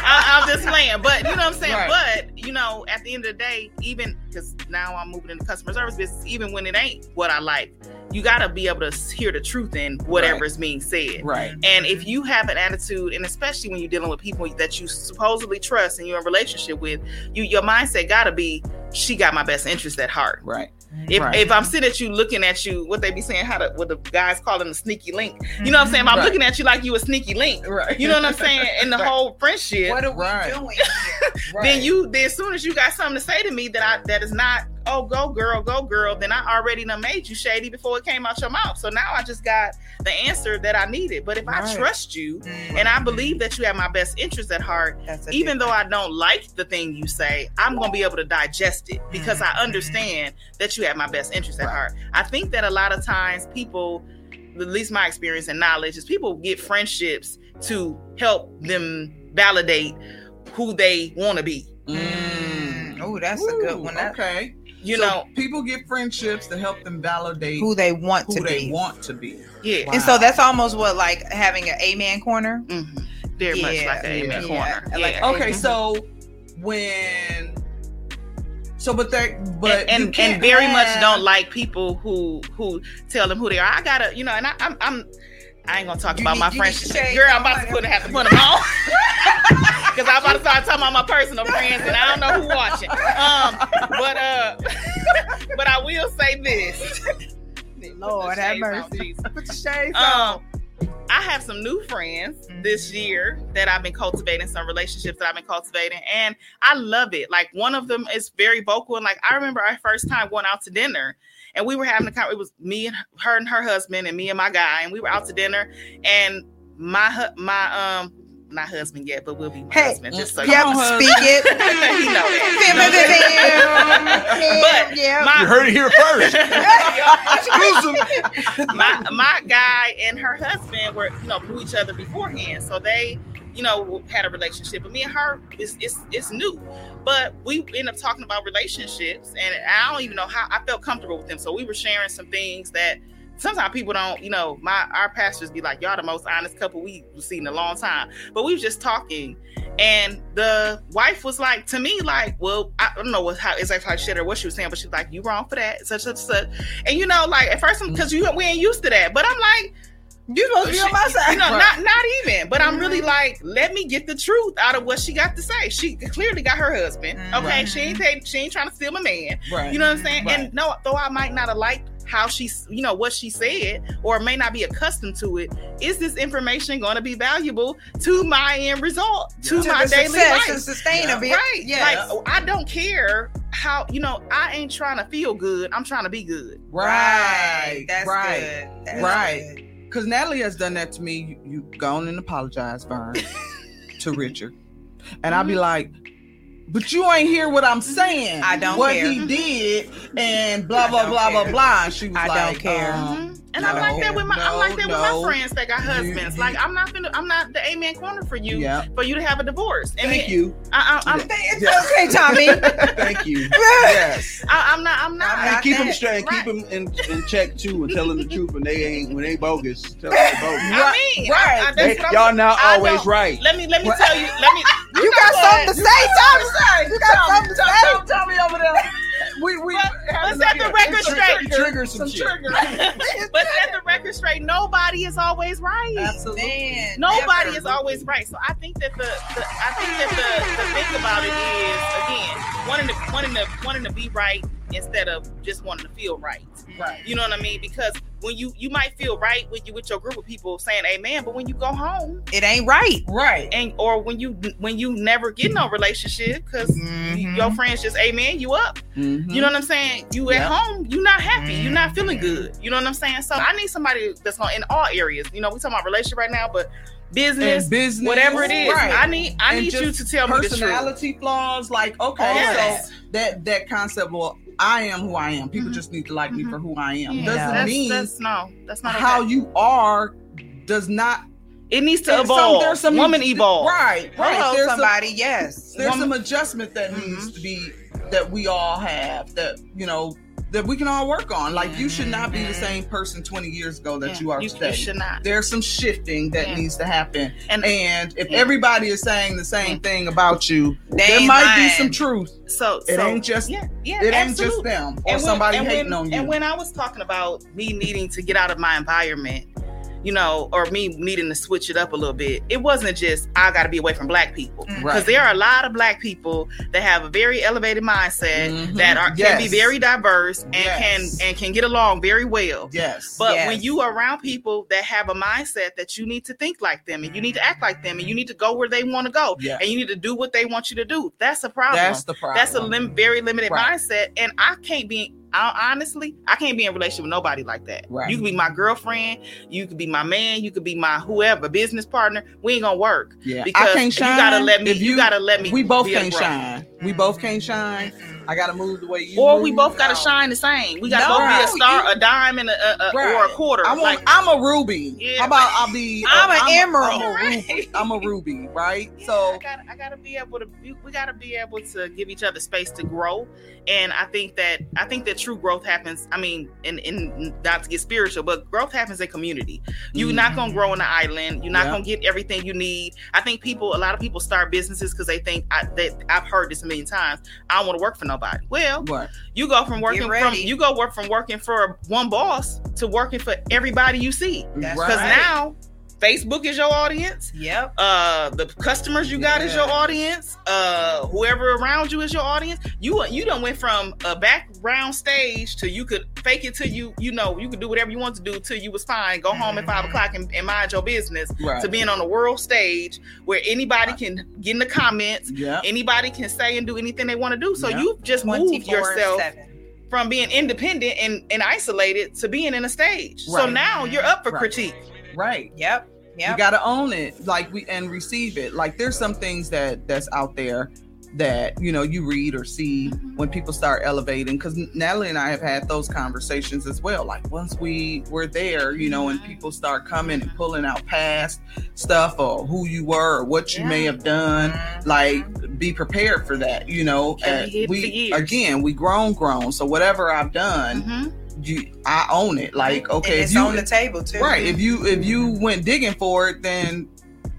D: I, i'm just playing. But you know what i'm saying?
A: Right.
D: but you know at the end of the day even because now i'm moving into customer service business even when it ain't what i like you got to be able to hear the truth in whatever
A: Right.
D: is being said
A: right
D: and if you have an attitude, and especially when you're dealing with people that you supposedly trust and you're in a relationship with, you your mindset gotta be, she got my best interest at heart.
A: right
D: If,
A: Right.
D: if I'm sitting at you looking at you, what they be saying, how to what the guys call them the sneaky link. You know what I'm saying? If I'm
A: Right.
D: looking at you like you a sneaky link.
A: right
D: You know what I'm saying? [laughs] In the
A: Right.
D: whole friendship,
B: What are we
A: Right.
B: doing [laughs] here?
D: then you then as soon as you got something to say to me that I that is not oh go girl go girl then I already done made you shady before it came out your mouth. So now I just got the answer that I needed. But if I trust you
B: Mm,
D: and I believe that you have my best interest at heart even though I don't like the thing you say I'm gonna be able to digest it because I understand that you have my best interest at
A: Right.
D: heart. I think that a lot of times people at least my experience and knowledge is people get friendships to help them validate who they want to be.
A: Mm.
B: Oh, that's a good one. That,
A: okay
D: You
A: So
D: know,
A: people get friendships to help them validate
B: Who they want
A: who
B: to
A: they
B: be.
A: want to be.
D: yeah,
B: And so that's almost what like having an amen corner.
D: hmm very much like an amen
B: yeah,
D: corner.
B: like
D: yeah.
A: Okay, so when so but that but
D: and and, and very much don't like people who who tell them who they are. I gotta, you know, and I, I'm I'm I ain't gonna talk
B: You
D: about
B: need-
D: my friendship. Girl, I'm about to put have to put them on. [laughs] Because I'm about to start talking about my personal friends, and I don't know who watching. Um, but uh, [laughs] but I will say this. [laughs]
B: Lord have
D: on,
B: mercy. Put the shades on.
D: Um, I have some new friends this year that I've been cultivating, some relationships that I've been cultivating, and I love it. Like one of them is very vocal, and like I remember our first time going out to dinner, and we were having a con- it was me and her and her husband, and me and my guy, and we were out to dinner, and my my um not husband yet, but will be my
B: Hey,
D: husband. Just so
B: Yep,
D: you
B: speak it. [laughs]
D: you know
B: But
D: that. my, [laughs]
E: You heard it here first. [laughs]
D: my my guy and her husband were you know knew each other beforehand, so they you know had a relationship. But me and her is it's it's new, but we end up talking about relationships, and I don't even know how I felt comfortable with them. So we were sharing some things that. Sometimes people don't, you know, my our pastors be like, "Y'all the most honest couple we have seen in a long time." But we were just talking, and the wife was like to me, like, "Well, I don't know what how exactly how she said or what she was saying, but she's like, you wrong for that, such such such." And you know, like at first, because you we ain't used to that, but I'm like,
B: you supposed to be on my side.
D: No,
A: Right.
D: not not even. But I'm really mm-hmm. like, let me get the truth out of what she got to say. She clearly got her husband. Mm-hmm. Okay,
A: Right.
D: she ain't take, she ain't trying to steal my man.
A: Right.
D: You know what I'm saying?
A: Right.
D: And no, though I might not have liked how she, you know, what she said, or may not be accustomed to it. Is this information going to be valuable to my end result, to,
B: To
D: my
B: the
D: daily
B: success
D: life?
B: and sustainability.
D: Right.
B: Yeah.
D: Like I don't care how you know. I ain't trying to feel good. I'm trying to be good.
A: Right.
B: That's
A: right.
B: good. That's
A: Right.
B: good.
A: Because Natalie has done that to me. You, you gone and apologize, Vern, [laughs] to Richard. And I'd be like, but you ain't hear what I'm mm-hmm. saying.
B: I don't
A: what
B: care.
A: he mm-hmm. did and blah blah blah blah
B: care.
A: blah. And she was like,
B: I don't care.
A: um.
D: And I'm like that with my I'm like that with my friends that got husbands. Like I'm not gonna I'm not the amen corner for you
A: Yeah.
D: for you to have a divorce. And
A: Thank
D: then-
A: you.
D: I, I, I'm,
B: It's okay, Tommy. [laughs]
E: Thank you.
A: Yes. [laughs]
D: I, I'm not I'm not.
B: I'm
E: And
B: not
E: keep them straight.
D: Right.
E: Keep them in, in check too, and tell them the truth when they ain't when they bogus. Tell them they bogus.
D: I mean,
A: Right.
D: I, I,
E: They-
D: that's what I'm,
E: y'all not always right.
D: Let me let me tell you. Let me. [laughs]
B: You
D: know
B: got
D: what?
B: something to say, Tommy. You got something to say.
A: Tell, tell me over there. We we
D: let's set the record straight.
A: trigger-
E: Trigger some
A: some
E: shit.
A: trigger. [laughs]
D: but set the record straight. Nobody is always right.
A: Absolutely.
B: Man,
D: Nobody is always right. So I think that the, the I think that the, the thing about it is again wanting to wanting to wanting to be right instead of just wanting to feel right.
A: Right.
D: You know what I mean? Because when you you might feel right when you with your group of people saying amen, but when you go home
B: It ain't right.
A: Right.
D: and or when you when you never get no relationship because
B: Mhm.
D: your friends just amen you up.
A: Mhm.
D: You know what I'm saying? You at home, you not happy, you not feeling good. You know what I'm saying? So I need somebody that's on in all areas. You know, we talking about relationship right now, but business,
A: business,
D: whatever it is,
A: right.
D: I need I
A: And
D: need you to tell me the truth.
A: personality flaws like okay
D: All that.
A: so that that concept well i am who i am people just need to like me for who i am
D: Yeah.
A: doesn't
D: that's,
A: mean
D: that's no, that's not
A: how you are does not
D: It needs to
A: there's some-
D: evolve.
A: there's some
D: Woman evolve.
A: right right
B: Hello,
A: there's
B: somebody. yes.
A: there's
D: Woman-
A: some adjustment that
D: Mhm.
A: needs to be that we all have that you know that we can all work on like you should not be the mm-hmm. same person 20 years ago that
D: Yeah,
A: you are
D: you,
A: today
D: you should not.
A: there's some shifting that
D: Yeah.
A: needs to happen
D: And-
A: and, if
D: Yeah.
A: everybody is saying the same mm. thing about you
B: They
A: there might be some truth
D: So
A: It
D: so-
A: ain't just-
D: yeah, yeah,
A: it ain't just them or
D: when-
A: somebody hating
D: when,
A: on you.
D: And when I was talking about me needing to get out of my environment, you know, or me needing to switch it up a little bit, it wasn't just I got to be away from black people because
A: Right.
D: there are a lot of black people that have a very elevated mindset
A: Mhm.
D: that are can be very diverse and
A: Yes.
D: can and can get along very well.
A: yes,
D: But
B: Yes.
D: when you are around people that have a mindset that you need to think like them and you need to act like them and you need to go where they want to go
A: Yeah.
D: and you need to do what they want you to do, that's a problem.
A: that's the problem.
D: That's a lim- very limited
A: Right.
D: mindset, and I can't be. I, honestly, I can't be in a relationship with nobody like that.
A: Right.
D: You could be my girlfriend, you could be my man, you could be my whoever, business partner. We ain't gonna work
A: yeah.
D: because
A: I can't shine.
D: you gotta let me.
A: if
D: You, gotta let me.
A: We both can't shine We both can't shine. I gotta move the way you.
D: or
A: move.
D: we both got to
A: No.
D: shine the same. We got to
B: No,
D: both be a
B: right.
D: star, a dime, and a, a, a-
A: Right.
D: or a quarter.
A: I want,
D: Like,
A: I'm a ruby.
D: Yeah.
A: How about I'll be?
B: I'm an
A: I'm
B: emerald.
A: I'm a ruby. I'm a ruby, right?
D: Yeah,
A: So
D: I gotta, I gotta be able to. We, we gotta be able to give each other space to grow, and I think that I think that true growth happens. I mean, in in not to get spiritual, but growth happens in community. You're not gonna mm-hmm. grow on the island. You're not
A: Yeah.
D: gonna get everything you need. I think people, a lot of people start businesses because they think I, that I've heard this a million times. I don't want to work for nobody. Well, you go from working from you go work from working for one boss to working for everybody you see. Because
B: right.
D: now Facebook is your audience
B: Yep.
D: uh the customers you got is your audience uh whoever around you is your audience you you done went from a background stage to you could fake it till you you know you could do whatever you want to do till you was fine go home at five
B: Mhm.
D: o'clock and, and mind your business
A: Right.
D: to being on the world stage where anybody can get in the comments
A: Yeah.
D: anybody can say and do anything they want to do so
A: Yeah.
D: you've just moved yourself
B: 24/7.
D: from being independent and, and isolated to being in a stage
A: Right.
D: so now you're up for
A: Right.
D: critique
A: Right.
B: Yep.
A: You gotta own it, like we and receive it. Like there's some things that that's out there that you know you read or see
D: Mm-hmm.
A: when people start elevating. Because Natalie and I have had those conversations as well. Like once we were there, you know,
D: Mm-hmm.
A: and people start coming and pulling out past stuff or who you were or what you may have done.
B: Mhm.
A: Like be prepared for that. You know, Uh,
D: be hidden for
A: we again we grown grown. So whatever I've done,
D: Mhm.
A: You I own it. Like okay,
B: and it's
A: you
B: on the table too.
A: Right. If you if you went digging for it, then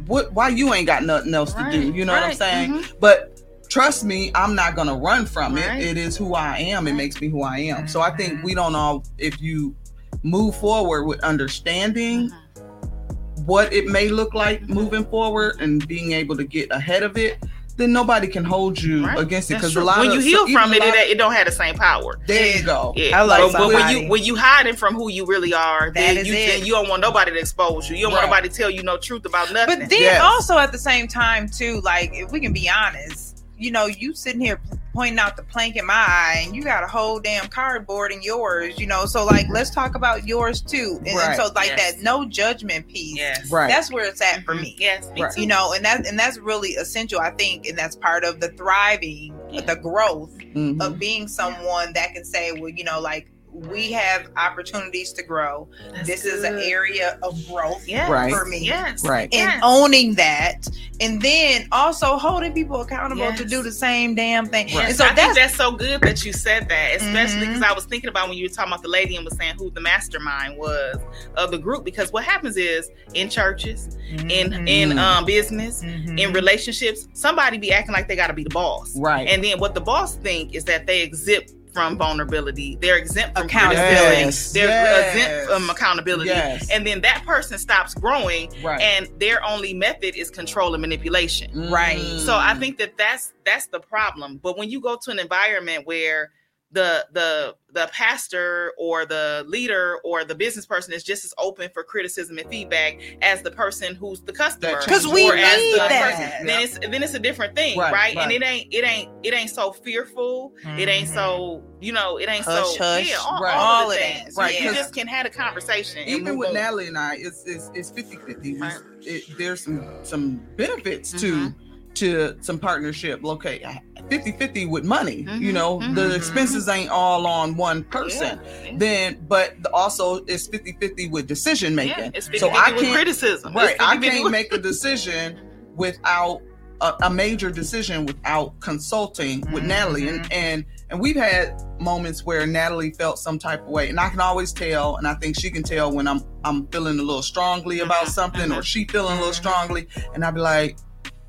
A: what? Why you ain't got nothing else to do? You know what I'm
D: right,
A: saying?
D: mhm.
A: But trust me, I'm not gonna run from
D: Right.
A: it. It is who I am. It makes me who I am. So I think mm-hmm. we don't all. If you move forward with understanding mm-hmm. what it may look like mm-hmm. moving forward and being able to get ahead of it, then nobody can hold you
D: Right.
A: against it. Because a lot
D: when
A: of
D: you
A: so
D: heal
A: even
D: from it, it, it don't have the same power.
A: there you go.
D: Yeah,
B: I like
D: but, but when you when you hiding from who you really are,
B: That
D: then
B: is
D: you
B: it.
D: then you don't want nobody to expose you. You don't want nobody to tell you no truth about nothing.
B: But then
A: Yes.
B: also at the same time too, like if we can be honest, you know, you sitting here pointing out the plank in my eye, and you got a whole damn cardboard in yours, you know. So like, let's talk about yours too. And, and
A: Right.
B: so like
D: Yes.
B: that no judgment piece.
D: yes,
A: Right.
B: That's where it's at for
D: Mhm.
B: me.
D: Yes, me
A: Right.
B: You know, and that and that's really essential, I think, and that's part of the thriving, the growth
A: Mhm.
B: of being someone that can say, well, you know, like we have opportunities to grow.
D: That's
B: this is an area of growth
D: Yes.
A: Right.
B: for me.
D: Yes,
A: Right.
B: and
D: Yes.
B: owning that and then also holding people accountable to do the same damn thing
D: Yes,
B: and so
D: I
B: that's,
D: think that's so good that you said that, especially because I was thinking about when you were talking about the lady and was saying who the mastermind was of the group. Because what happens is in churches, in
B: Mhm.
D: in um business,
B: Mhm.
D: in relationships, somebody be acting like they got to be the boss,
A: Right.
D: And then what the boss think is that they exempt from mm-hmm. vulnerability. They're exempt from
B: Accountability.
A: Yes,
D: They're
A: yes.
D: exempt from accountability.
A: Yes.
D: And then that person stops growing,
A: Right.
D: and their only method is control and manipulation.
B: Right.
D: So I think that that's that's the problem. But when you go to an environment where the the the pastor or the leader or the business person is just as open for criticism and feedback as the person who's the customer,
A: because
B: we
D: or as
B: need
D: the
B: that.
D: person, then it's then it's a different thing,
A: Right,
D: right?
A: right.
D: And it ain't it ain't it ain't so fearful. It ain't so you know it ain't
B: Hush,
D: so
B: hush.
D: yeah all,
A: Right.
D: all,
B: All
D: of
B: of that.
D: things.
A: Right,
D: you just can have a conversation.
A: even with
D: on.
A: Natalie and I, it's it's it's 50 50.
D: Right.
A: It, there's some some benefits
D: Mhm.
A: to to some partnership. locate 50 50 with money. You
D: Mhm,
A: know,
D: mhm,
A: the expenses ain't all on one person.
D: Yeah.
A: Then, but also it's 50 50 with decision making.
D: it's 50
A: so I can't
D: criticism.
A: right. I can't make a decision without a, a major decision without consulting with
B: Mhm.
A: Natalie and and and we've had moments where Natalie felt some type of way and I can always tell and I think she can tell when I'm I'm feeling a little strongly about
D: Mhm,
A: something or
D: mhm.
A: she feeling a little
B: Mhm.
A: strongly and I'd be like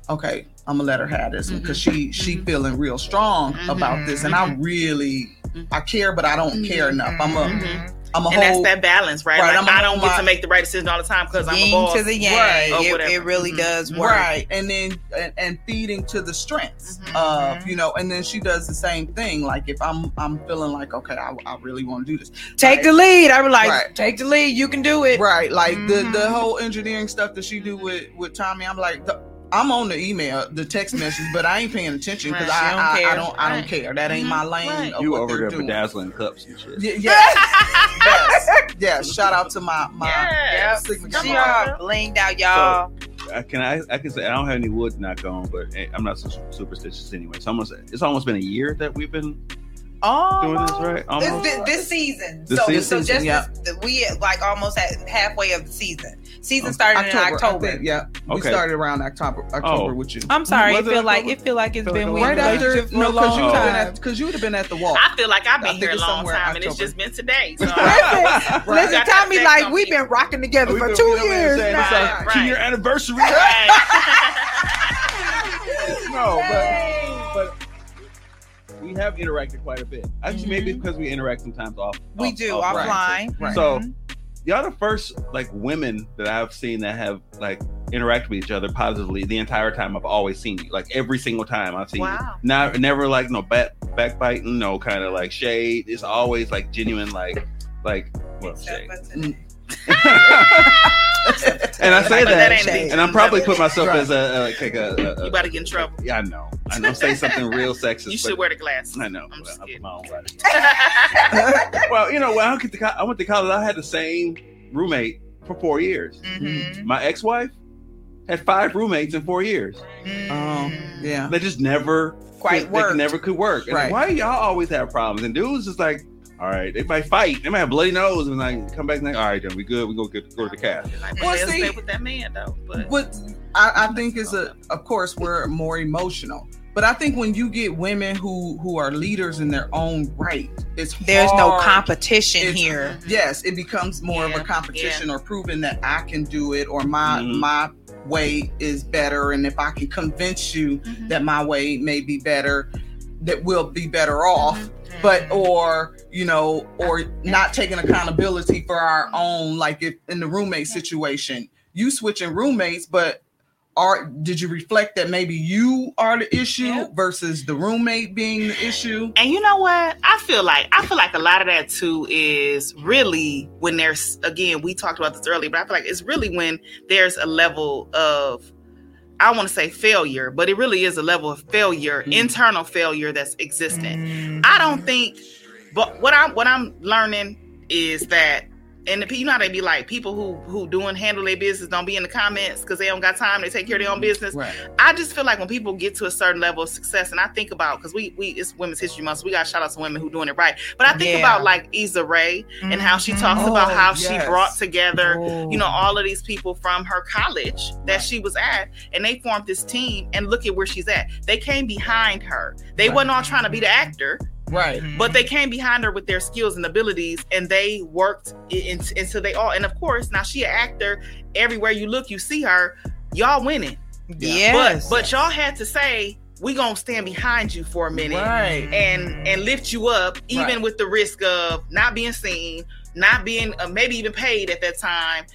A: okay I'm gonna let her have this because she she
D: mhm.
A: feeling real strong about this and I really
D: Mhm.
A: I care but I don't care enough I'm a
D: Mhm.
A: I'm a
D: and that's that balance, right?
A: Right,
D: Like, I don't
A: hold
D: get to make the right decision all the time because I'm a boss.
B: to the yang
A: Right.
B: It, it really does work
A: right and then and, and feeding to the strengths of you know and then she does the same thing like if i'm i'm feeling like okay i, I really want to do this
B: take the lead i was like
A: Right.
B: take the lead you can do it
A: right like the the whole engineering stuff that she do with with tommy i'm like the, I'm on the email, the text message, but I ain't paying attention because
D: Right.
A: I,
B: don't
A: I, I
B: care.
A: don't I don't
D: Right.
A: care. That ain't my lane
D: Right.
A: of
C: You
A: what
C: over there
A: doing.
C: bedazzling cups and shit.
A: Yeah, yes, [laughs] yes, yes. Shout out to my my
D: Yes.
A: Sigma
B: she
A: Gamma.
B: all blinged out y'all
C: I I can I, I can say I don't have any wood to knock on, but eh, I'm not so superstitious anyway. So almost it's almost been a year that we've been
B: Oh,
C: doing this, right?
B: This,
C: Almost.
B: this, this season.
C: This
B: so,
C: season?
B: so just
A: Yeah.
B: this, we like almost at halfway of the season. Season
C: Okay.
B: started in October.
A: think, yeah, we
C: Okay.
A: started around October. Oh. October
C: Oh.
A: with you.
B: I'm sorry.
C: Was
B: it
C: it
B: feel like it feel like it's
C: Feel
B: been
C: like
A: right after no, because
B: long
A: you been
B: time.
A: at because you'd have been at the wall.
D: I feel like I've been
A: think
D: here a long
A: somewhere
D: time, and it's just been today. So [laughs]
B: Listen,
D: Right.
B: listen, Tommy,
D: that
B: like we've been rocking together
C: We
B: for
C: been-
B: two years.
C: It's our two year anniversary. [laughs] no, but but we have interacted quite a bit. Actually, maybe because we interact sometimes off.
B: We
C: off-
B: do
C: offline.
B: offline.
A: Right.
C: So
B: Mhm.
C: y'all the first like women that I've seen that have like interacted with each other positively the entire time I've always seen you. Like every single time I've seen
D: Wow.
C: you. Not never like no back backbiting, no kind of like shade. It's always like genuine like like well shade.
B: For [laughs] today.
C: and I say
D: But
C: that,
D: that
C: and I'm probably put myself as a, a like a, a, a
D: you about to get in trouble.
C: yeah I know I know say something real [laughs] sexist.
D: You should wear the glasses.
C: I know.
D: I'm just
C: Well,
D: kidding.
C: my own body. well, you know, when I went to co- I went to college, I had the same roommate for four years.
B: Mhm.
C: My ex-wife had five roommates in four years.
A: Um, yeah.
C: They just never
B: Quite
C: could,
B: worked.
C: They never could work. And
A: Right.
C: Why y'all always have problems? And dudes just like, all right, they might fight. They might have bloody nose and like come back and like, all right, then we good. We go get go to the cast.
D: Like,
A: Well,
D: well,
A: see-
D: stay with that man though. But
A: But I, I think it's a of course we're more emotional. But I think when you get women who who are leaders in their own right, it's
B: There's no competition
A: It's-
B: here.
A: Yes, it becomes more of a competition or proving that I can do it or my
C: Mhm.
A: my way is better and if I can convince you
D: Mhm.
A: that my way may be better that we'll be better off
D: Mm-hmm.
A: but or you know or not taking accountability for our own like if in the roommate situation. You switching roommates but are did you reflect that maybe you are the issue versus the roommate being the issue?
D: And you know what? I feel like I feel like a lot of that too is really when there's again we talked about this earlier, but I feel like it's really when there's a level of I want to say failure, but it really is a level of failure,
A: Mhm.
D: internal failure that's existent.
B: Mhm.
D: I don't think, but what I'm what I'm learning is that, and the, you know how they be like people who who doing handle their business don't be in the comments because they don't got time. They take care of their own business.
A: right
D: I just feel like when people get to a certain level of success, and I think about because we we it's Women's History Month, so we got shout out to women who doing it right. But I think
B: Yeah.
D: about like Issa Rae and how she talks
A: Mhm.
D: about
A: Oh,
D: how she brought together
B: Oh.
D: you know all of these people from her college that
A: Right.
D: she was at and they formed this team and look at where she's at they came behind her they
A: Right.
D: wasn't all trying to be the actor
A: right.
B: Mhm.
D: but they came behind her with their skills and abilities and they worked i- in- until they all. And of course now she an actor. Everywhere you look you see her. Y'all winning.
B: Yes.
D: but but y'all had to say we gonna stand behind you for a minute
A: right.
D: and and lift you up even
A: Right.
D: with the risk of not being seen not being uh, maybe even paid at that time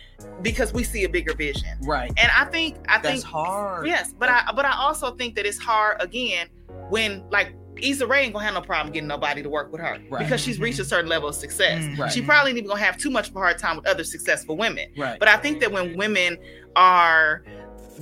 D: because we see a bigger vision.
A: Right.
D: And i think i
A: that's
D: think
A: hard.
D: Yes but i but i also think that it's hard again when like Issa Rae ain't gonna have no problem getting nobody to work with her
A: Right.
D: because she's reached a certain level of success.
B: Mhm.
A: Right.
D: She probably ain't even gonna have too much of a hard time with other successful women.
A: right
D: But I think that when women are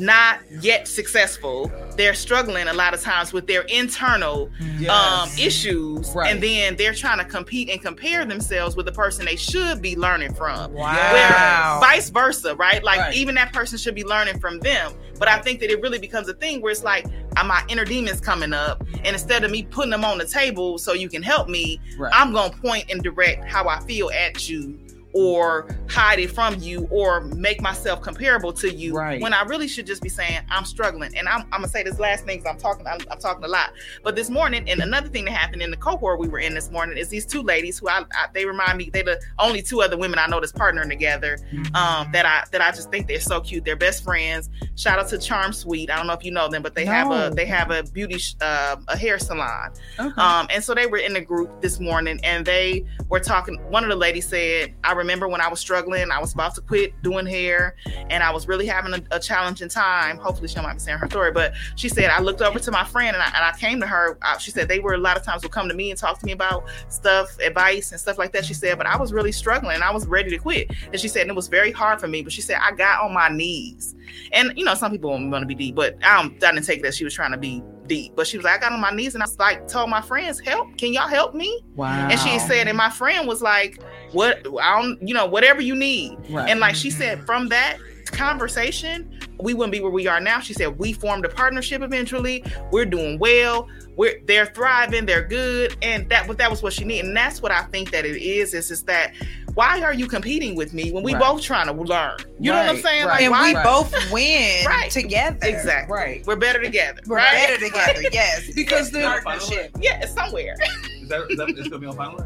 D: not yet successful, they're struggling a lot of times with their internal
A: Yes.
D: um, issues,
A: Right.
D: and then they're trying to compete and compare themselves with the person they should be learning from.
B: wow.
D: Vice versa, right? Like
A: Right.
D: even that person should be learning from them. But I think that it really becomes a thing where it's like uh, my inner demons coming up, and instead of me putting them on the table so you can help me,
A: right.
D: I'm gonna point and direct how I feel at you or hide it from you or make myself comparable to you
A: Right.
D: when I really should just be saying I'm struggling. And I'm, I'm gonna say this last thing because I'm talking I'm, I'm talking a lot. But this morning, and another thing that happened in the cohort we were in this morning is these two ladies who I, I they remind me they're the only two other women I know that's partnering together um, that I that I just think they're so cute. They're best friends. Shout out to Charm Suite. I don't know if you know them, but they have a they have a beauty sh- uh, a hair salon.
A: okay.
D: Um, and so they were in a group this morning and they were talking. One of the ladies said, I remember when I was struggling, I was about to quit doing hair and I was really having a, a challenging time. Hopefully, she might be saying her story, but she said, I looked over to my friend and I, and I came to her. Uh, she said, they were a lot of times would come to me and talk to me about stuff, advice, and stuff like that. She said, but I was really struggling. I was ready to quit. And she said, and it was very hard for me, but she said, I got on my knees. And, you know, some people want to be deep, but I, don't, I didn't take it that she was trying to be deep. But she was like, I got on my knees and I was like, told my friends, help, can y'all help me?
A: wow
D: And she said, and my friend was like, what, I don't, you know, whatever you need.
A: right
D: And like she mm-hmm. said, from that conversation, we wouldn't be where we are now. She said we formed a partnership eventually. We're doing well. We're they're thriving. They're good, and that was that was what she needed. And that's what I think that it is. Is is that why are you competing with me when we
A: Right.
D: both trying to learn? You know what I'm saying?
A: right.
D: Like
B: and
D: why?
B: we both win [laughs]
D: Right.
B: together.
D: exactly.
A: Right.
D: We're better together.
B: We're
D: right?
B: better together. [laughs] Yes,
A: Because
B: Yes,
A: then-
B: partnership.
D: Yeah, it's somewhere.
C: Is that, is that it's gonna be on final?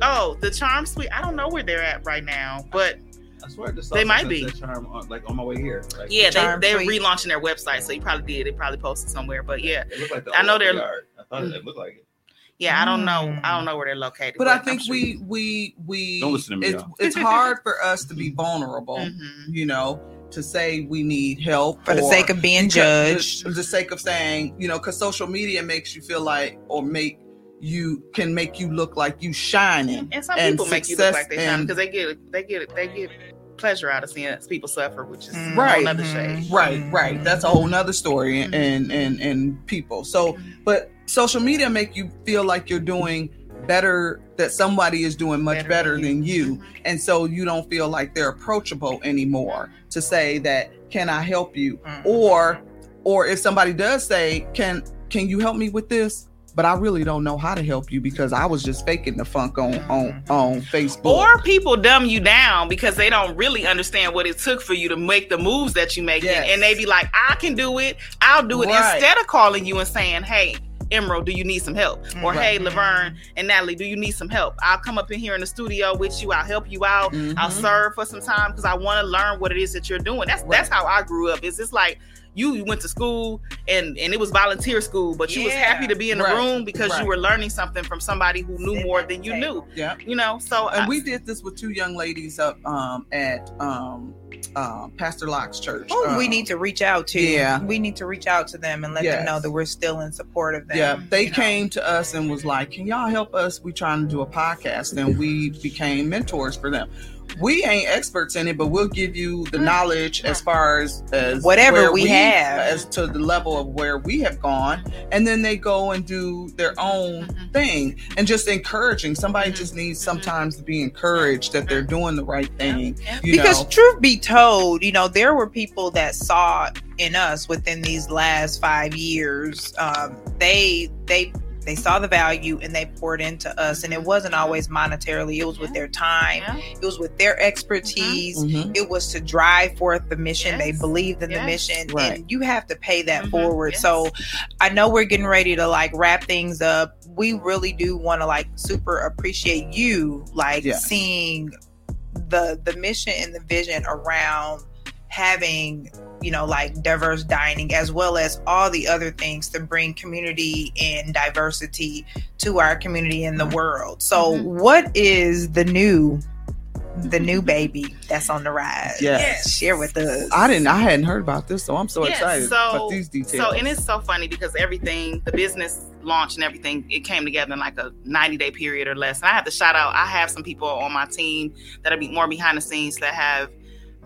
C: Rack?
D: Oh, the Charm Suite. I don't know where they're at right now, but
C: I swear, I
D: They might be.
C: charm on, like on my way here. Like,
D: yeah, they, they're
B: Suite.
D: relaunching their website, so you probably did. They probably posted somewhere, but yeah,
C: like the
D: I know they're-
C: yard. I thought it looked like it.
D: yeah. I don't know. I
B: Mm.
D: don't know where they're located.
A: But I
D: I'm
A: think
D: sure-
A: we we we
C: Don't listen to me,
A: It's,
C: y'all.
A: it's hard for us to be [laughs] vulnerable,
D: Mhm.
A: you know, to say we need help
B: For the sake of being
A: because
B: judged.
A: The, the sake of saying, you know, because social media makes you feel like or make you can make you look like you shining.
D: And some
A: and
D: people make you look like they shine
A: and-
D: because they get they get they get pleasure out of seeing people suffer, which is
B: Mm.
A: Right.
D: another shade.
A: Right, right. That's a whole nother story
D: Mhm.
A: and and and people. So but social media make you feel like you're doing better that somebody is doing much better, than you. And so you don't feel like they're approachable anymore to say that can I help you?
B: Mhm.
A: Or or if somebody does say, Can can you help me with this? But I really don't know how to help you because I was just faking the funk on on on Facebook.
D: Or people dumb you down because they don't really understand what it took for you to make the moves that you make,
A: Yes.
D: and they be like, "I can do it. I'll do it."
A: Right.
D: Instead of calling you and saying, "Hey, Emerald, do you need some help?" Or
A: Right.
D: "Hey, Laverne and Natalie, do you need some help?" I'll come up in here in the studio with you. I'll help you out. I'll
A: Mhm.
D: serve for some time because I want to learn what it is that you're doing. That's that's how I grew up. Is it's like. You, you went to school and and it was volunteer school, but you was happy to be in the
A: Right.
D: room because
A: Right.
D: you were learning something from somebody who knew more than you knew.
A: yeah.
D: You know, so
A: And
D: I-
A: we did this with two young ladies up um, at um, uh, Pastor Locke's church.
B: Who we
A: Um,
B: need to reach out to.
A: Yeah.
B: We need to reach out to them and let them know that we're still in support of them.
A: Yeah, they
B: you know.
A: came to us and was like, "Can y'all help us? We trying to do a podcast." And we became mentors for them. We ain't experts in it, but we'll give you the mm. knowledge as mm. far as as
B: Whatever
A: where
B: we have.
A: as to the level of where we have gone, and then they go and do their own
D: Mhm.
A: thing and just encouraging. Somebody mm-hmm. just needs mm-hmm. sometimes to be encouraged that they're mm-hmm. doing the right thing. You
B: because
A: know?
B: truth be told, you know, there were people that saw in us within these last five years. Um, they they they saw the value and they poured into us, and it wasn't always monetarily. It was with their time.
D: Yeah.
B: It was with their expertise.
A: Mhm.
B: It was to drive forth the mission. They believed in the mission,
A: Right.
B: and you have to pay that
D: Mhm.
B: forward.
D: Yes.
B: So, I know we're getting ready to like wrap things up. We really do want to like super appreciate you, like
A: Yeah.
B: seeing the the mission and the vision around having you know like diverse dining as well as all the other things to bring community and diversity to our community in the world so
D: Mhm.
B: what is the new the new baby that's on the rise
A: Yes.
B: share with us
A: I didn't. I hadn't heard about this, so I'm so
D: Yeah,
A: excited
D: so-
A: about these details.
D: So, and it's so funny because everything, the business launch and everything, it came together in like a 90 day period or less. And I have to shout out, I have some people on my team that are be more behind the scenes that have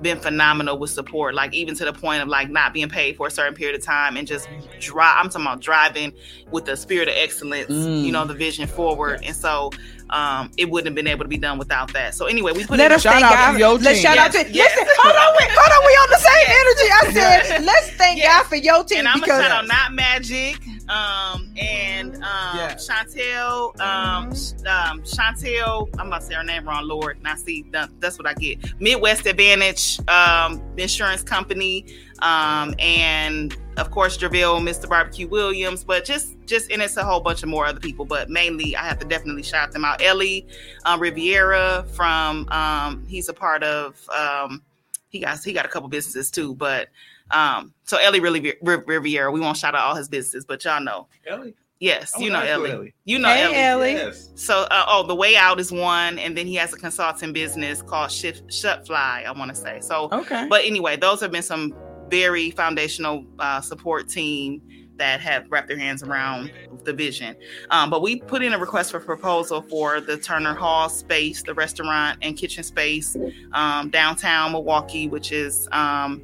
D: been phenomenal with support, like even to the point of like not being paid for a certain period of time and just drive. I'm talking about driving with the spirit of excellence,
A: Mm.
D: you know, the vision forward. And so um, it wouldn't have been able to be done without that. So anyway, we put
B: let us
A: Shout
B: thank
A: out to your
B: Let's
A: team.
B: shout out to.
D: yes.
B: Listen, hold on, wait, hold on. We on the same energy. I [laughs] said,
A: Yes.
B: let's thank
D: Yes.
B: God for your team
D: and I'm gonna
B: because
D: shout out Not Magic, um, and um,
A: Yes.
D: Chantel, um, um, Chantel. I'm about to say her name wrong, Lord. And I see that, that's what I get. Midwest Advantage, um, insurance company, um, and of course Javille, Mr. Barbecue Williams. But just, just, and it's a whole bunch of more other people. But mainly, I have to definitely shout them out. Ellie um, Riviera from, um, he's a part of. Um, he got he got a couple businesses too, but um, so Ellie really Riviera. We won't shout out all his businesses, but y'all know.
C: Ellie.
D: Yes, you know
C: to high school with
D: Ellie.
C: Ellie.
D: You know
B: Hey,
D: Ellie.
B: Ellie.
C: Yes.
D: So uh, oh, the way out is one, and then he has a consulting business called Shift Shut Fly. I want to say so.
A: okay.
D: But anyway, those have been some very foundational uh, support team that have wrapped their hands around the vision. Um, but we put in a request for proposal for the Turner Hall space, the restaurant and kitchen space um, downtown Milwaukee, which is um,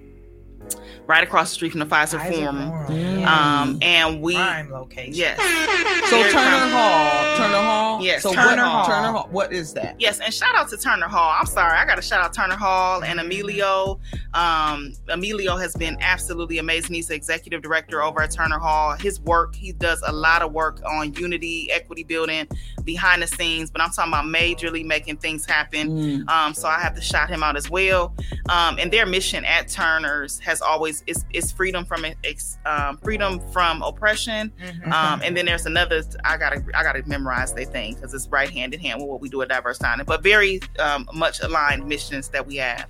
D: right across the street from the Fiserv Forum.
B: Mm.
D: Um, and we
B: Prime location.
D: yes,
A: So
D: Very
A: Turner
D: prime.
A: Hall, Turner Hall.
D: Yes,
A: So
D: Turner
A: what,
D: Hall.
A: Turner Hall. What is that?
D: Yes, and shout out to Turner Hall. I'm sorry, I got to shout out Turner Hall and Emilio. Um, Emilio has been absolutely amazing. He's the executive director over at Turner Hall. His work, he does a lot of work on unity, equity building, behind the scenes. But I'm talking about majorly making things happen. Um, so I have to shout him out as well. Um, and their mission at Turner's has always is, is freedom from ex, um, freedom from oppression. Um, and then there's another. I gotta I gotta memorize their thing because it's right hand in hand with what we do at Diverse Dining, but very um, much aligned missions that we have.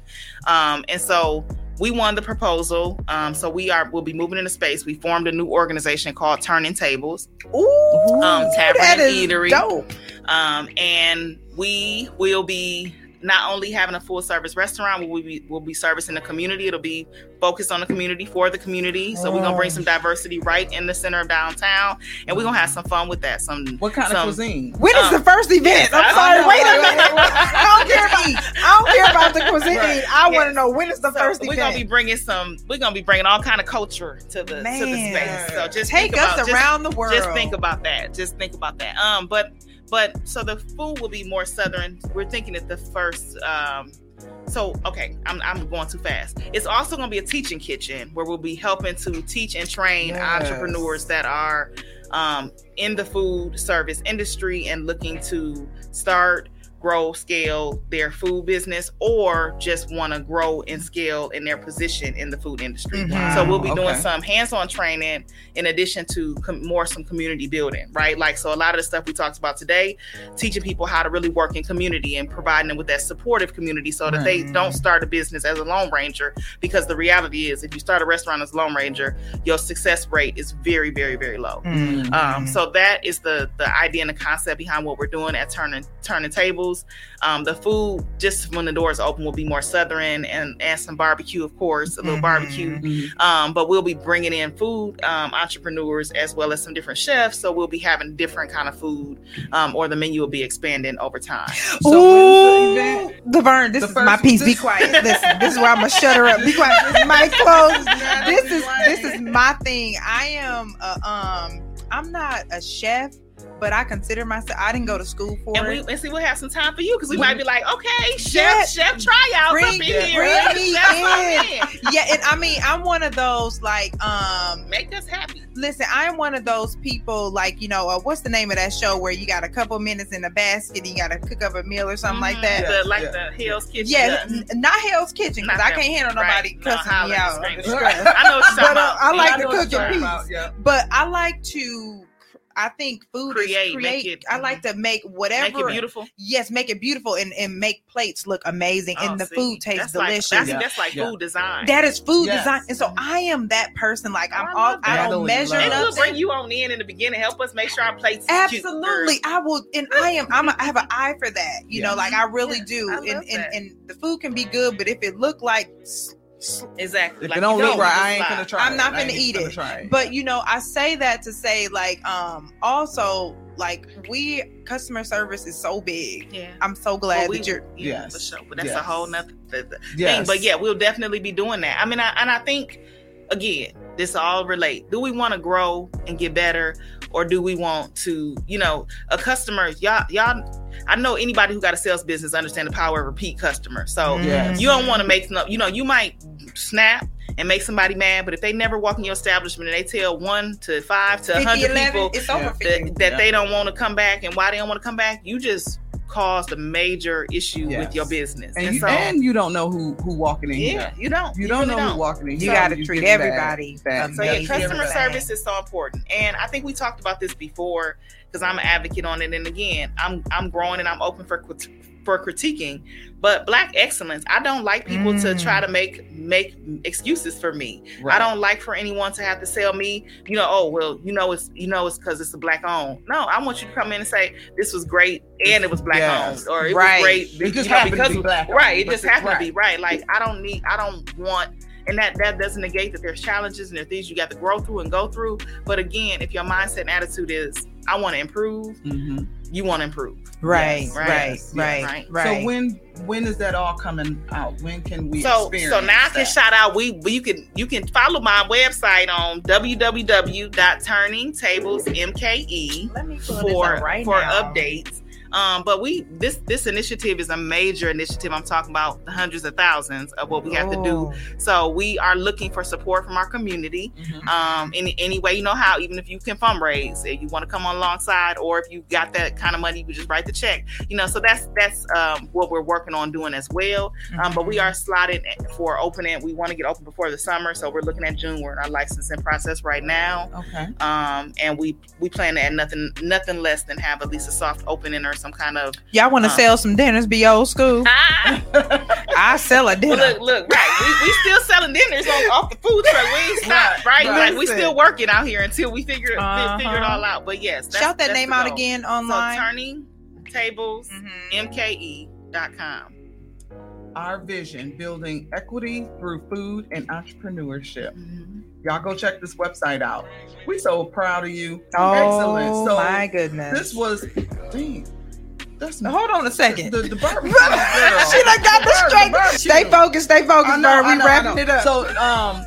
D: Um, and so we won the proposal. Um, so we are we'll be moving into space. We formed a new organization called Turning Tables.
B: Ooh,
D: Um, Tavern and Eatery.
B: dope.
D: Um, and we will be not only having a full service restaurant, but we'll be, we'll be servicing the community. It'll be focused on the community for the community. So we're gonna bring some diversity right in the center of downtown, and we're gonna have some fun with that. Some
A: What kind
D: some,
A: of cuisine?
B: When is
D: Um,
B: the first event?
D: yes,
B: I'm sorry.
D: I-
B: Wait a minute. [laughs] I don't care about. I don't care about the cuisine.
A: Right.
B: I want to know when is the
D: So
B: first
D: we're
B: event.
D: gonna be bringing some. We're gonna be bringing all kind of culture to the to the space. So just
B: Take
D: think
B: us
D: about, just-
B: around the world.
D: Just think about that. Just think about that. Um, but but so the food will be more southern. We're thinking that the first. Um, so okay, I'm I'm going too fast. It's also going to be a teaching kitchen where we'll be helping to teach and train
A: Yes.
D: entrepreneurs that are um, in the food service industry and looking to start grow scale their food business or just want to grow and scale in their position in the food industry
B: Mhm.
D: so we'll be doing some hands-on training in addition to com- more some community building right like so a lot of the stuff we talked about today teaching people how to really work in community and providing them with that supportive community so that they don't start a business as a lone ranger because the reality is if you start a restaurant as a lone ranger your success rate is very very very low
B: Mm.
D: um, so that is the the idea and the concept behind what we're doing at turning turning tables. Um, the food just when the doors open will be more southern and and some barbecue, of course, a little
B: Mhm.
D: barbecue. Um, but we'll be bringing in food um, entrepreneurs as well as some different chefs. So we'll be having different kind of food, um, or the menu will be expanding over time.
A: So
B: Ooh,
A: the?
B: Laverne, this
A: The
B: is my piece. Be quiet. Listen, this is where I'm gonna shut her up. Be quiet. This is my [laughs] clothes. This is this is my thing. I am a, um I'm not a chef, but I consider myself. I didn't go to school for
D: And we
B: it.
D: and see we'll have some time for you because we might be like, okay, chef,
B: Yeah.
D: chef tryouts
B: Bring-
D: up in here.
B: bring me
D: Chef,
B: in.
D: in.
B: yeah, and I mean, I'm one of those like um.
D: Make us happy.
B: Listen, I'm one of those people like you know uh, what's the name of that show where you got a couple minutes in a basket, and you got to cook up a meal or something like
D: Mhm.
B: that.
D: The- like the Hell's Kitchen.
B: Yeah,
D: does.
B: n- not Hell's Kitchen because I can't handle
D: Right.
B: nobody
D: No,
B: cussing me out.
D: and
B: under
D: screaming.
B: stress.
D: I know what you're talking
B: But uh. I like
D: I
B: to
D: know what
B: cook
D: you're
B: in
D: talking
B: peace.
D: about, yeah.
B: But I like to. I think food
D: Create,
B: is
D: make
B: create.
D: it-
B: I like mm-hmm. to make whatever.
D: Make it beautiful.
B: Yes, make it beautiful and, and make plates look amazing
D: Oh,
B: and the
D: see,
B: food tastes
D: that's like-
B: delicious.
D: that's- that's like food design.
B: That is food
D: Yes.
B: design. And so I am that person. Like oh, I'm
D: I
B: all
D: love
B: I don't measure
D: Maybe we'll bring you on in in the beginning. Help us make sure our plates is cute,
B: Absolutely, I will, and I am. I'm. A, I have an eye for that. You
D: Yeah.
B: know, like I really do.
D: I
B: and, and and the food can be good, but if it look like s- s-
D: Exactly.
A: If
D: Like,
A: it don't look right, I ain't gonna try.
B: I'm not
A: I
B: gonna eat
A: gonna
B: it.
A: Try it.
B: But you know, I say that to say like, um, also like we customer service is so big.
D: Yeah.
B: I'm so glad
D: Well, we-
B: that you're.
D: yeah, for sure. But that's a whole nother th- th-
B: Yes.
D: thing. But yeah, we'll definitely be doing that. I mean, I, and I think again, this all relate. Do we want to grow and get better, or do we want to, you know, a customer? Y'all, y'all. I know anybody who got a sales business understand the power of repeat customer. So
A: Yes.
D: you don't want to make no, you know, you might snap and make somebody mad, but if they never walk in your establishment and they tell one to five to a
B: 50,
D: hundred
B: 11,
D: people
B: it's over
D: that, that
A: Yeah.
D: they don't want to come back and why they don't want to come back, you just caused a major issue
A: Yes.
D: with your business.
A: and,
D: And,
A: you,
D: so
A: and you don't know who who walking in
D: yeah,
A: here.
D: you don't.
A: You don't
D: really
A: know who walking in.
B: You
A: here.
B: gotta treat
A: get that-
B: everybody
A: that-
D: So yeah, customer
B: Everything.
D: service is so important, and I think we talked about this before because I'm an advocate on it. And again, I'm I'm growing and I'm open for crit- for critiquing. But black excellence, I don't like people to
B: Mm.
D: try to make make excuses for me.
A: Right.
D: I don't like for anyone to have to sell me. You know, oh well, you know it's you know it's because it's a black owned. No, I want you to come in and say this was great and it was black
A: Yes.
D: owned, or it
B: Right.
D: was great.
A: It just
D: know,
A: happened to be black owned,
D: Right, it just happened to be right. Like I don't need, I don't want and that that doesn't negate that there's challenges and there's things you got to grow through and go through but again if your mindset and attitude is I want to improve.
A: Mhm.
D: You want to improve.
B: Right,
D: Yes,
B: right,
D: yes,
B: right,
D: right.
B: right.
A: So when when is that all coming out? When can we
D: so
A: experience
D: so now I can shout out we we- you can you can follow my website on www.turningtablesmke
B: Let me
D: for
B: right
D: for
B: now.
D: updates. Um, but we this this initiative is a major initiative. I'm talking about the hundreds of thousands of what we have to do.
B: Oh.
D: So we are looking for support from our community.
A: Mhm.
D: Um, any any way you know how, even if you can fundraise, if you want to come on alongside, or if you got that kind of money, you just write the check. You know, so that's that's um, what we're working on doing as well. Um, but we are slotted for opening. We want to get open before the summer, so we're looking at June. We're in our licensing process right now,
A: Okay.
D: um, and we we plan to add nothing nothing less than have at least a soft opening or some kind of.
B: Y'all want to
D: Uh.
B: sell some dinners? Be old school.
D: Ah! [laughs]
B: I sell a
D: Well,
B: dinner.
D: look, look, right. We, we still selling dinners on, off the food truck. We ain't stopped, right?
A: Right.
D: Like we still working out here until we figure it
B: Uh-huh.
D: figure it all out. But yes, that's,
B: Shout that
D: that's
B: name out
D: goal.
B: again
D: So
B: online.
D: turning tables
B: Mhm.
D: mke.com.
A: Our vision: building equity through food and entrepreneurship.
D: Mm-hmm.
A: Y'all go check this website out. We so proud of you.
B: Oh
A: Excellent. So
B: my goodness.
A: this was. Dang, that's
B: Hold on a second.
A: The, the [laughs]
B: she done got
A: The
B: this straight. Stay focused. Stay focused,
A: know,
B: Bird. We
A: know,
B: wrapping it up.
A: So, um,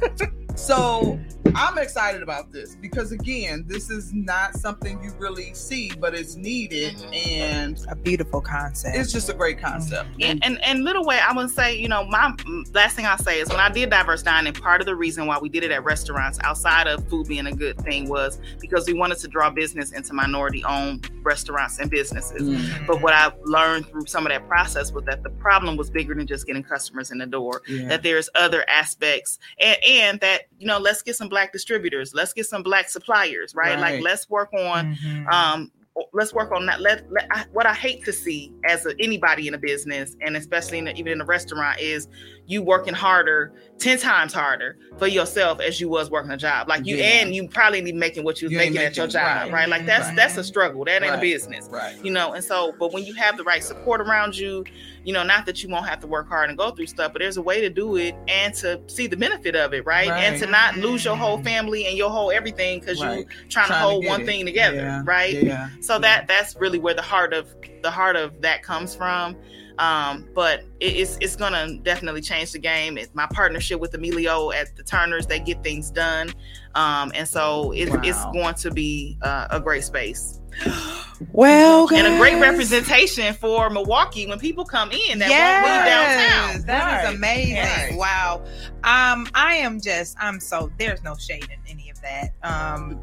A: so I'm excited about this because again, this is not something you really see, but it's needed,
D: Mm-hmm.
A: and
B: a beautiful concept.
A: it's just a great concept.
D: And, and and little way, I would say, you know, my last thing I'll say is when I did diverse dining, part of the reason why we did it at restaurants outside of food being a good thing was because we wanted to draw business into minority owned restaurants and businesses.
A: Mm-hmm.
D: But what I've learned through some of that process was that the problem was bigger than just getting customers in the door.
A: Yeah.
D: That there's other aspects, and, and that you know, let's get some black distributors, let's get some black suppliers, right?
A: Right.
D: Like let's work on
B: Mhm.
D: um let's work on that let, let I, what i hate to see as a, anybody in a business and especially in a, even in a restaurant is you working harder 10 times harder for yourself as you was working a job like you
A: Yeah.
D: and you probably ain't making what you was
A: You ain't
D: making at your job
A: right.
D: right, like that's
A: Right.
D: that's a struggle that ain't
A: Right.
D: a business
A: Right.
D: you know and so but when you have the right support around you you know not that you won't have to work hard and go through stuff but there's a way to do it and to see the benefit of it right, and to not lose your whole family and your whole everything because you trying, to
A: Trying to
D: hold
A: get
D: one
A: it.
D: thing together
A: Yeah.
D: right
A: Yeah.
D: so that that's really where the heart of the heart of that comes from um but it, it's it's gonna definitely change the game it's my partnership with emilio at the turners they get things done um and so it, it's going to be uh, a great space [gasps]
B: well,
D: and a great representation for milwaukee when people come in that
B: yes,
D: won't leave downtown
B: That is
A: Right.
B: amazing.
A: Right.
B: Wow. Um, I am just I'm so there's no shade in any of that. Um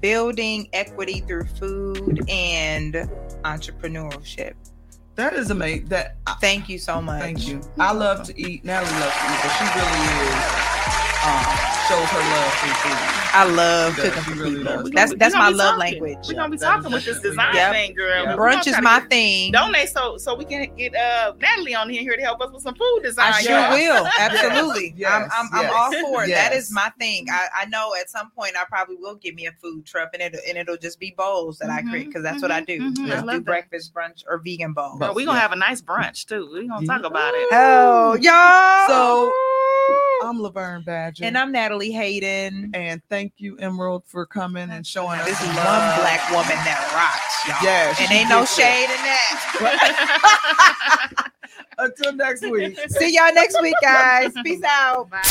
B: building equity through food and entrepreneurship.
A: That is amazing. That
B: Thank you so much.
A: thank you. I love to eat. Natalie loves to eat, but she really is. Um, shows her love through food.
B: I love
A: She does.
B: cooking
A: She
B: for
A: really
B: people.
A: does.
B: That's that's my love
D: talking.
B: language.
D: we're gonna be
A: Yeah, that
D: talking
A: is
D: with this design
B: Yep.
D: thing girl
A: Yeah.
B: Brunch is
D: to
B: my
D: get-
B: thing.
D: donate so so we can get uh Natalie on here here to help us with some food design.
B: I sure
D: y'all.
B: will. Absolutely.
A: Yes,
B: I'm, I'm, I'm all for it. That
A: yes.
B: is my thing. I, I know at some point I probably will give me a food truck and it'll, and it'll just be bowls that I create because that's what I do.
D: mhm, mhm. I love
B: do breakfast, brunch, or vegan bowls.
D: Bro, we gonna
A: Yeah.
D: have a nice brunch too. We're gonna talk about it.
B: Oh, y'all.
A: So I'm Laverne Badger,
B: and I'm Natalie Hayden.
A: and thank you, Emerald, for coming and showing us
B: This is
A: the
B: one black woman that rocks, y'all.
A: Yeah,
B: And ain't no
A: gets it.
B: shade in that. [laughs]
A: Until next week. [laughs]
B: See y'all next week, guys. Peace out.
D: Bye.